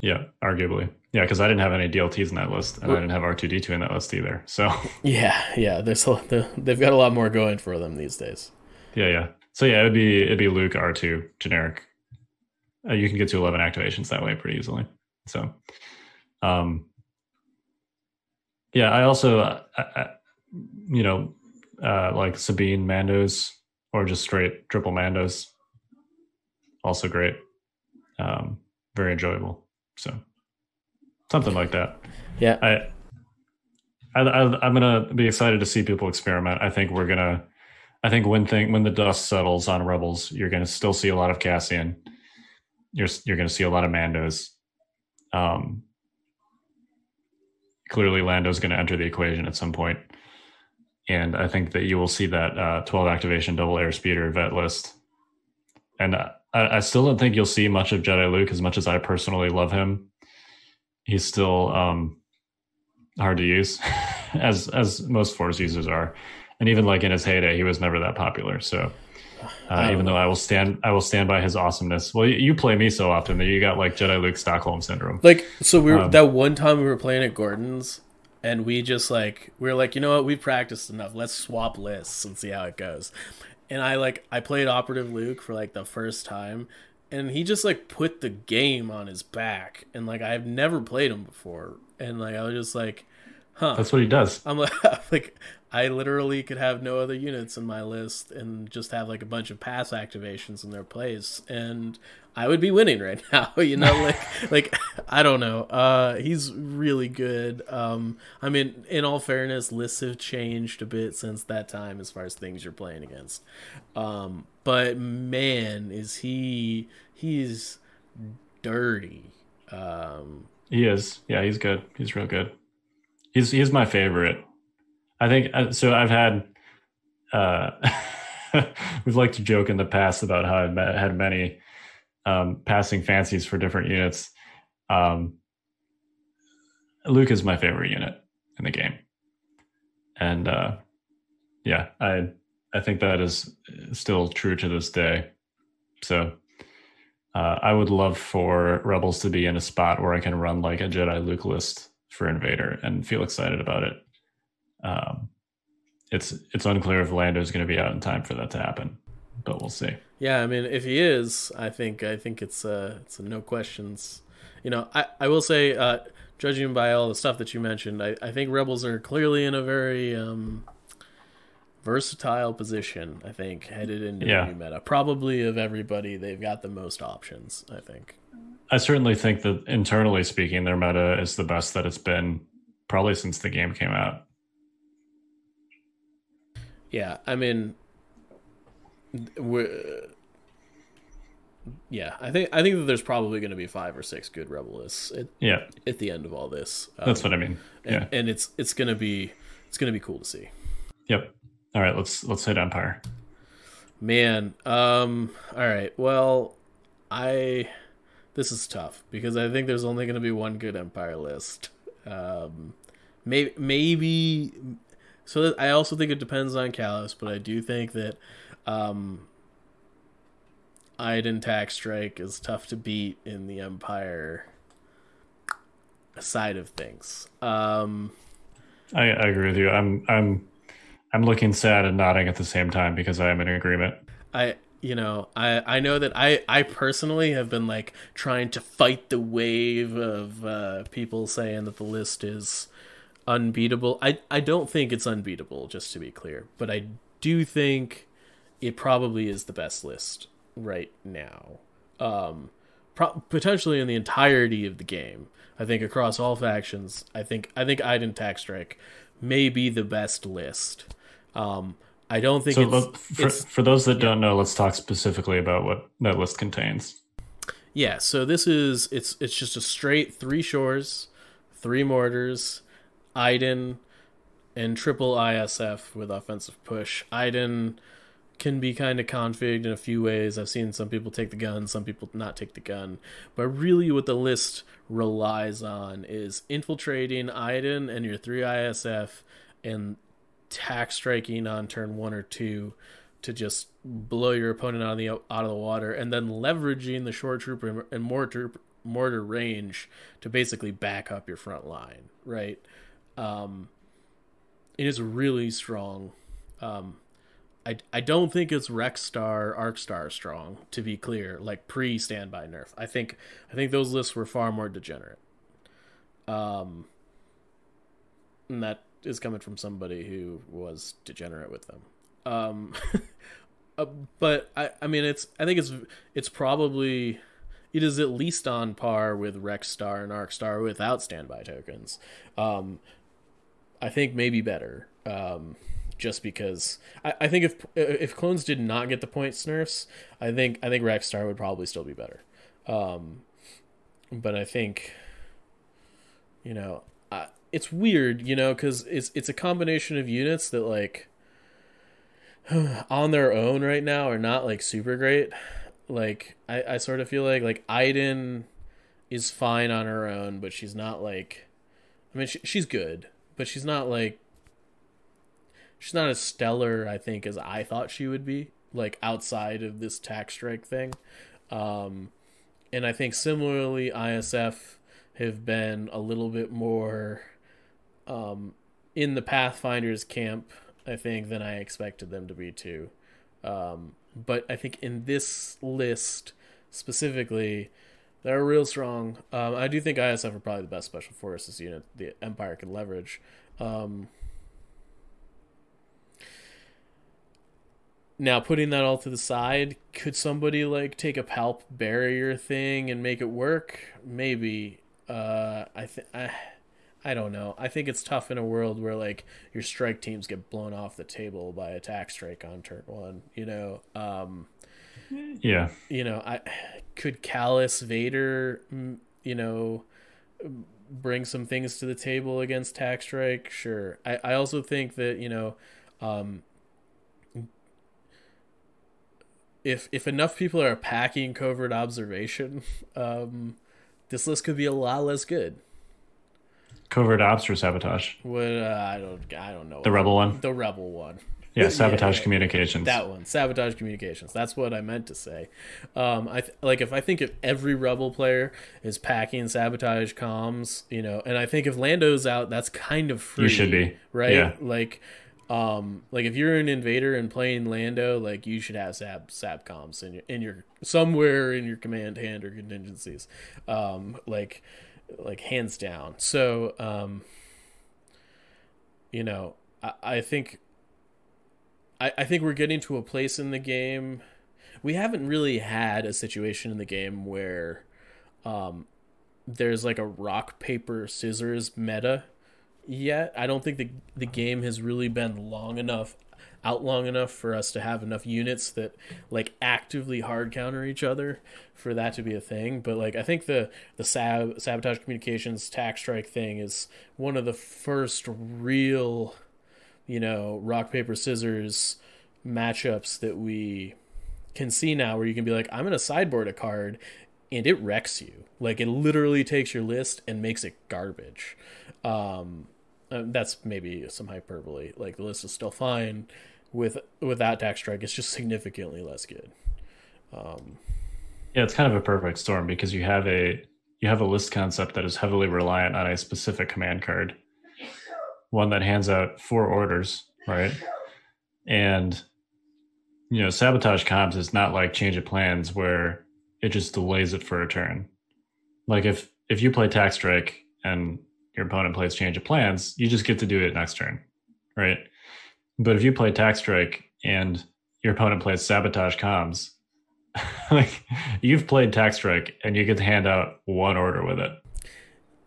Yeah, arguably. Yeah, because I didn't have any DLTs in that list, and I didn't have R two D two in that list either. So [laughs] Yeah, yeah. There's a, they've got a lot more going for them these days. yeah, yeah. So yeah, it'd be it'd be Luke R two generic. Uh, you can get to eleven activations that way pretty easily. So, um, yeah, I also, uh, I, you know, uh, like Sabine Mandos or just straight triple Mandos, also great, um, very enjoyable. So, something like that. Yeah, I, I, I I'm gonna be excited to see people experiment. I think we're gonna, I think when thing when the dust settles on Rebels, you're gonna still see a lot of Cassian. You're you're gonna see a lot of Mandos. Um, clearly, Lando's going to enter the equation at some point, and I think that you will see that uh, 12 activation double airspeeder vet list. And I, I still don't think you'll see much of Jedi Luke as much as I personally love him. He's still um, hard to use, [laughs] as as most Force users are, and even like in his heyday, he was never that popular. So. Uh, even though I will stand, I will stand by his awesomeness. Well, you, you play me so often that you got like Jedi Luke Stockholm syndrome. like so we were Um, that one time we were playing at Gordon's, and we just like we were like, you know what, we practiced enough. Let's swap lists and see how it goes. And I like I played Operative Luke for like the first time, and he just like put the game on his back, and like I've never played him before, and like I was just like, huh. That's what he does. I'm like, [laughs] like I literally could have no other units in my list and just have like a bunch of pass activations in their place, and I would be winning right [laughs] now. You know, like [laughs] like I don't know. Uh, he's really good. Um, I mean, in all fairness, lists have changed a bit since that time as far as things you're playing against. Um, but man, is he he's dirty. Um, He is. Yeah, he's good. He's real good. He's he's my favorite. I think uh, so. I've had uh, [laughs] we've liked to joke in the past about how I've had many um, passing fancies for different units. Um, Luke is my favorite unit in the game, and uh, yeah, I I think that is still true to this day. So uh, I would love for Rebels to be in a spot where I can run like a Jedi Luke list for Invader and feel excited about it. Um, it's it's unclear if Lando's going to be out in time for that to happen, but we'll see. Yeah, I mean, if he is, I think I think it's uh it's a no questions. You know, I I will say, uh, judging by all the stuff that you mentioned, I I think Rebels are clearly in a very um versatile position. I think headed into Yeah. the new meta. Probably of everybody, they've got the most options. I think. I certainly think that internally speaking, their meta is the best that it's been probably since the game came out. Yeah, I mean, we're, yeah, I think I think that there's probably going to be five or six good rebel lists at, Yeah, at the end of all this. Um, that's what I mean. and, Yeah. and it's it's gonna be it's gonna be cool to see. Yep. All right, let's let's hit Empire. Man, um, all right. Well, I this is tough because I think there's only going to be one good Empire list. Um, maybe maybe so. I also think it depends on Kallus, but I do think that um, Iden Tax Strike is tough to beat in the Empire side of things. Um, I, I agree with you. I'm I'm I'm looking sad and nodding at the same time because I am in agreement. I you know I I know that I I personally have been like trying to fight the wave of uh, people saying that the list is unbeatable. I I don't think it's unbeatable, just to be clear, but I do think it probably is the best list right now. Um, pro- potentially in the entirety of the game. I think across all factions, I think I think Iden Tax Strike may be the best list. Um, I don't think So it's, let- for, it's for those that don't know, let's talk specifically about what that list contains. Yeah, so this is it's it's just a straight three shores, three mortars, Iden, and triple ISF with offensive push. Iden can be kind of configured in a few ways. I've seen some people take the gun, some people not take the gun. But really what the list relies on is infiltrating Iden and your three ISF and tack striking on turn one or two to just blow your opponent out of the out of the water, and then leveraging the shore trooper and mortar mortar range to basically back up your front line. Right, um, it is really strong. Um, I I don't think it's Rex Star, Arc Star strong. To be clear, like pre standby nerf, I think I think those lists were far more degenerate. Um, and that is coming from somebody who was degenerate with them. Um, [laughs] uh, but I, I mean, it's I think it's it's probably it is at least on par with Rex Star and Arc Star without standby tokens. Um, I think maybe better. Um, just because I, I think if if clones did not get the points nerfs, I think I think Rexstar would probably still be better. Um, but I think you know I, it's weird, you know, because it's it's a combination of units that like [sighs] on their own right now are not like super great. Like I, I sort of feel like like Iden is fine on her own, but she's not like I mean she, she's good, but she's not like she's not as stellar I think as I thought she would be like outside of this tax strike thing. Um and I think similarly ISF have been a little bit more um in the Pathfinders camp I think than I expected them to be too. Um, but I think in this list specifically, they're real strong. Um, I do think ISF are probably the best special forces unit the Empire can leverage. Um, now, putting that all to the side, could somebody like take a palp barrier thing and make it work? Maybe. Uh, I think. I I don't know. I think it's tough in a world where like your strike teams get blown off the table by attack strike on turn one. You know, um, Yeah, you know, I could Kallus Vader, mm, you know, bring some things to the table against tax strike. Sure. I I also think that you know, um, if if enough people are packing covert observation, [laughs] um, this list could be a lot less good. covert ops or sabotage. What uh, I don't I don't know The rebel one. the rebel one. Yeah, sabotage yeah, yeah. communications. That one, sabotage communications. That's what I meant to say. Um, I th- like if I think if every rebel player is packing sabotage comms, you know, and I think if Lando's out, that's kind of free. You should be. right. Yeah. Like, um, like if you're an invader and playing Lando, like you should have sab sab comms in your in your somewhere in your command hand or contingencies, um, like like hands down. So, um, you know, I, I think I, I think we're getting to a place in the game. We haven't really had a situation in the game where um, there's like a rock paper scissors meta yet. I don't think the the game has really been long enough out long enough for us to have enough units that like actively hard counter each other for that to be a thing. But like I think the the sab- sabotage communications tax strike thing is one of the first real, you know, rock paper scissors matchups that we can see now where you can be like, I'm gonna sideboard a card and it wrecks you. Like it literally takes your list and makes it garbage. Um, uh, that's maybe some hyperbole. Like the list is still fine with without tax strike. It's just significantly less good. Um, Yeah, it's kind of a perfect storm because you have a you have a list concept that is heavily reliant on a specific command card, one that hands out four orders, right? And you know, sabotage comms is not like change of plans where it just delays it for a turn. Like if if you play tax strike and your opponent plays change of plans, you just get to do it next turn, right? But if you play tax strike and your opponent plays sabotage comms, [laughs] like you've played tax strike and you get to hand out one order with it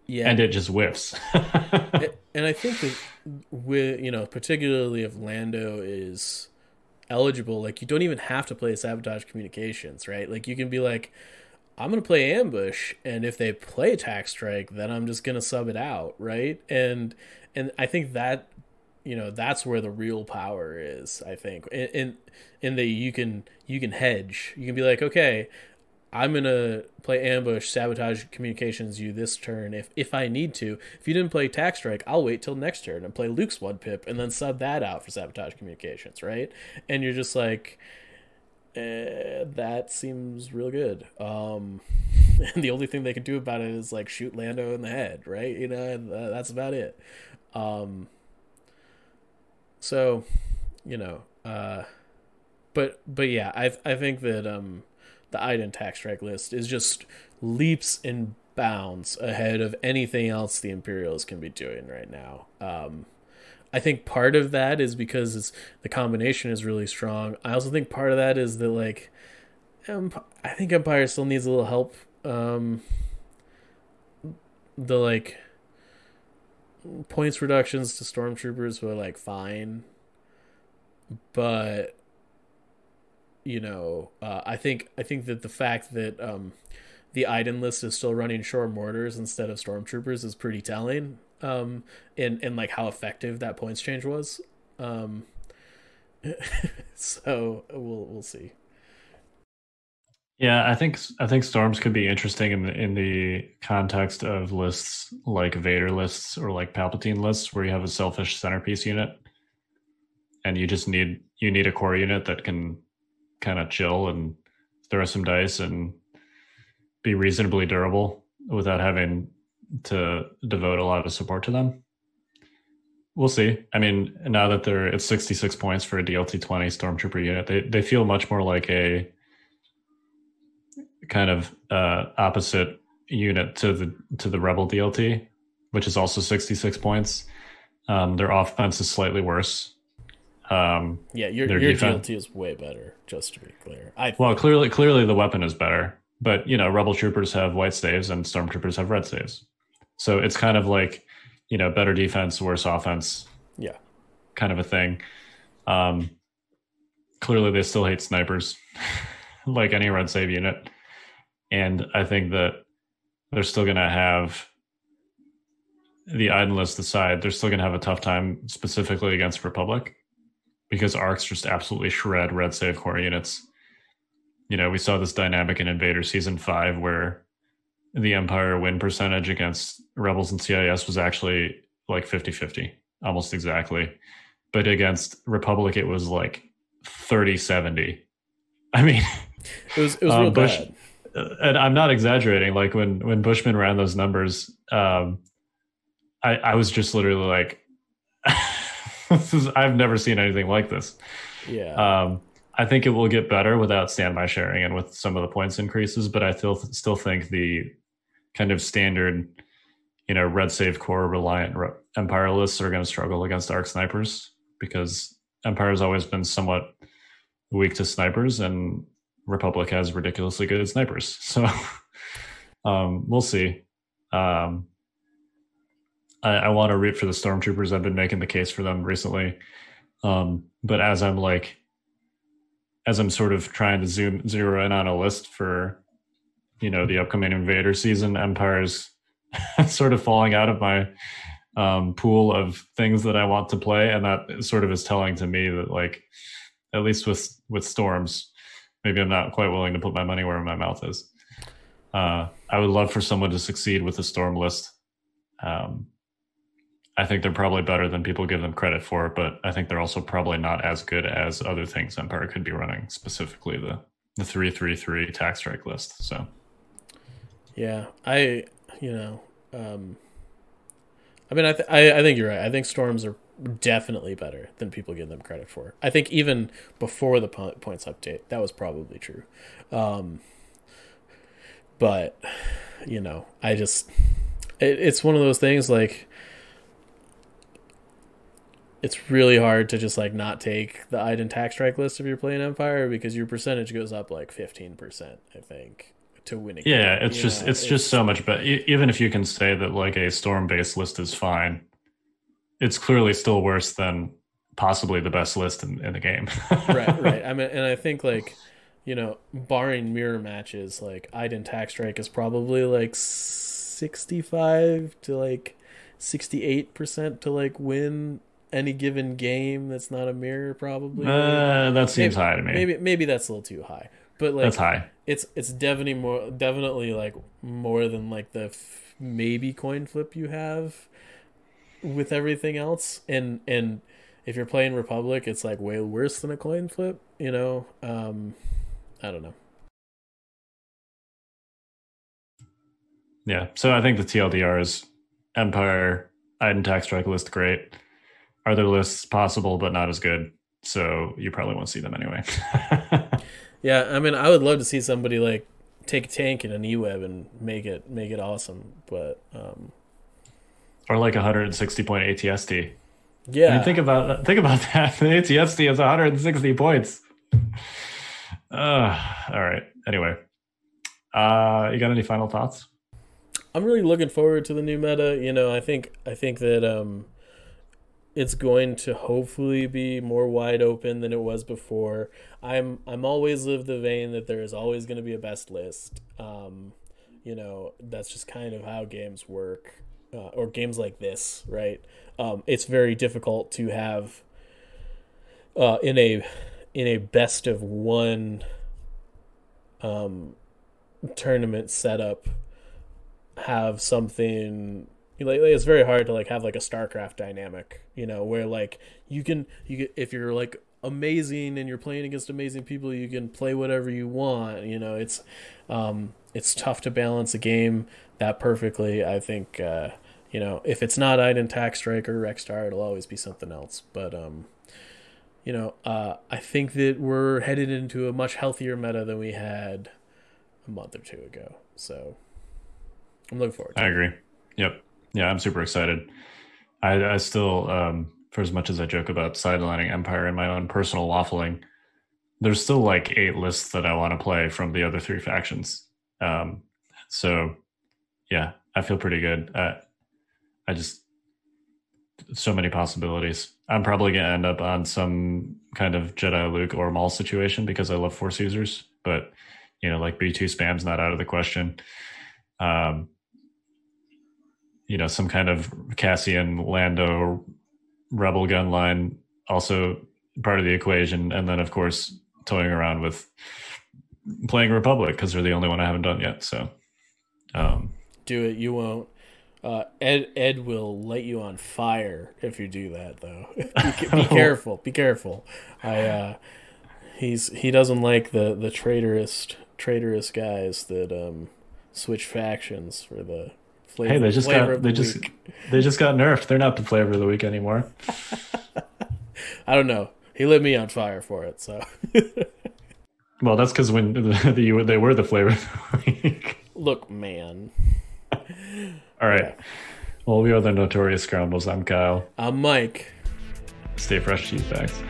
yeah, and it just whiffs [laughs] and I think that with you know, particularly if Lando is eligible, like you don't even have to play sabotage communications, right? Like you can be like, I'm gonna play ambush, and if they play tax strike, then I'm just gonna sub it out, right? And and I think that you know that's where the real power is. I think in in, in the you can you can hedge. You can be like, okay, I'm gonna play ambush, sabotage communications you this turn if if I need to. If you didn't play tax strike, I'll wait till next turn and play Luke's one pip and then sub that out for sabotage communications, right? And you're just like, eh, that seems real good. Um, [laughs] and the only thing they can do about it is like shoot Lando in the head, right? You know, and uh, that's about it. Um, so, you know, uh, but but yeah, I I think that um the Iden tax strike list is just leaps and bounds ahead of anything else the Imperials can be doing right now. Um, I think part of that is because the combination is really strong. I also think part of that is that like, I think Empire still needs a little help. Um, the like points reductions to stormtroopers were like fine, but you know, uh, I think I think that the fact that um, the Iden list is still running shore mortars instead of stormtroopers is pretty telling. Um, in in like how effective that points change was. Um, [laughs] so we'll we'll see. Yeah, I think I think storms could be interesting in the in the context of lists like Vader lists or like Palpatine lists where you have a selfish centerpiece unit, and you just need you need a core unit that can kind of chill and throw some dice and be reasonably durable without having to devote a lot of support to them. We'll see. I mean, now that they're at 66 points for a DLT 20 stormtrooper unit, they they feel much more like a kind of uh, opposite unit to the to the rebel DLT, which is also 66 points. Um, their offense is slightly worse. Um, Yeah, your your defense- DLT is way better. Just to be clear, I well, clearly, clearly the weapon is better, but you know, rebel troopers have white staves and stormtroopers have red staves, so it's kind of like you know, better defense, worse offense, yeah kind of a thing. Um, clearly, they still hate snipers, [laughs] like any red save unit, and I think that they're still going to have the list aside. They're still going to have a tough time, specifically against Republic, because arcs just absolutely shred red save core units. You know, we saw this dynamic in Invader Season Five where the Empire win percentage against Rebels and CIS was actually like 50 50, almost exactly but against Republic it was like 30-70. I mean, it was it was [laughs] um, real Bush, bad. And I'm not exaggerating. Like when when Bushman ran those numbers, um, I I was just literally like, is, [laughs] I've never seen anything like this. Yeah. Um, I think it will get better without standby sharing and with some of the points increases, but I still still think the kind of standard, you know, red save core reliant empire lists are going to struggle against arc snipers because empire has always been somewhat weak to snipers, and Republic has ridiculously good snipers. [laughs] So um, we'll see. Um, I, I want to root for the stormtroopers. I've been making the case for them recently, um, but as I'm like as I'm sort of trying to zoom zero in on a list for, you know, the upcoming Invader season, Empire's [laughs] sort of falling out of my um, pool of things that I want to play, and that sort of is telling to me that like, at least with with Storms, maybe I'm not quite willing to put my money where my mouth is. Uh, I would love for someone to succeed with the Storm list. Um, I think they're probably better than people give them credit for, but I think they're also probably not as good as other things Empire could be running, specifically the the three three three tax strike list. So, yeah, I you know, um, I mean, I th- I, I think you're right. I think storms are definitely better than people give them credit for. I think even before the points update, that was probably true. Um, but you know, I just it, it's one of those things like it's really hard to just like not take the Iden tax strike list if you're playing Empire because your percentage goes up like 15%, I think, to win a game. Yeah, it's you just know, it's, it's, just so much better. Even if you can say that like a storm based list is fine, it's clearly still worse than possibly the best list in, in the game. right, [laughs] right. I mean, and I think like you know, barring mirror matches, like Iden tax strike is probably like 65 to like 68% to like win any given game that's not a mirror probably. Uh, that seems maybe, high to me. maybe maybe that's a little too high. But like that's high. it's it's definitely more definitely like more than like the f- maybe coin flip you have with everything else. And and if you're playing republic it's like way worse than a coin flip you know? Um i don't know. Yeah. So i think the tldr is empire Iden tax strike list great are there lists possible but not as good. So you probably won't see them anyway. [laughs] Yeah i mean i would love to see somebody like take a tank and an e-web and make it make it awesome but um or like 160 point atst yeah I mean, think about think about [laughs] that. The atst is 160 points. Uh [sighs] all right. Anyway uh you got any final thoughts? I'm really looking forward to the new meta. You know i think i think that um it's going to hopefully be more wide open than it was before. I'm I'm always of the vein that there is always going to be a best list. Um, you know, that's just kind of how games work, uh, or games like this, right? Um, it's very difficult to have uh, in a in a best of one um, tournament setup have something like, it's very hard to like have like a starcraft dynamic you know where like you can you if you're like amazing and you're playing against amazing people you can play whatever you want you know it's um it's tough to balance a game that perfectly i think uh you know if it's not Iden tax strike or Rexstar it'll always be something else but um you know uh i think that we're headed into a much healthier meta than we had a month or two ago so i'm looking forward i agree. Yep yeah, I'm super excited. I, I still, um, for as much as I joke about sidelining Empire and my own personal waffling, there's still like eight lists that I want to play from the other three factions. Um, so, yeah, I feel pretty good. Uh, I just so many possibilities. I'm probably gonna end up on some kind of Jedi Luke or Maul situation because I love Force users, but you know, like B2 spam's not out of the question. Um, you know some kind of Cassian Lando rebel gun line also part of the equation, and then of course toying around with playing Republic because they're the only one I haven't done yet. So um, do it. You won't. Uh, Ed Ed will light you on fire if you do that, though. [laughs] be, be [laughs] careful. Be careful. I uh, he's he doesn't like the the traitorous traitorous guys that um switch factions for the flavor. Hey, they just got they the just week. they just got nerfed. They're not the flavor of the week anymore. [laughs] I don't know. He lit me on fire for it. So [laughs] Well, that's because when the, the, they were the flavor of the week. look, man. [laughs] All right. Well, we are the Notorious Scoundrels. I'm Kyle. I'm Mike. Stay fresh, cheese bags.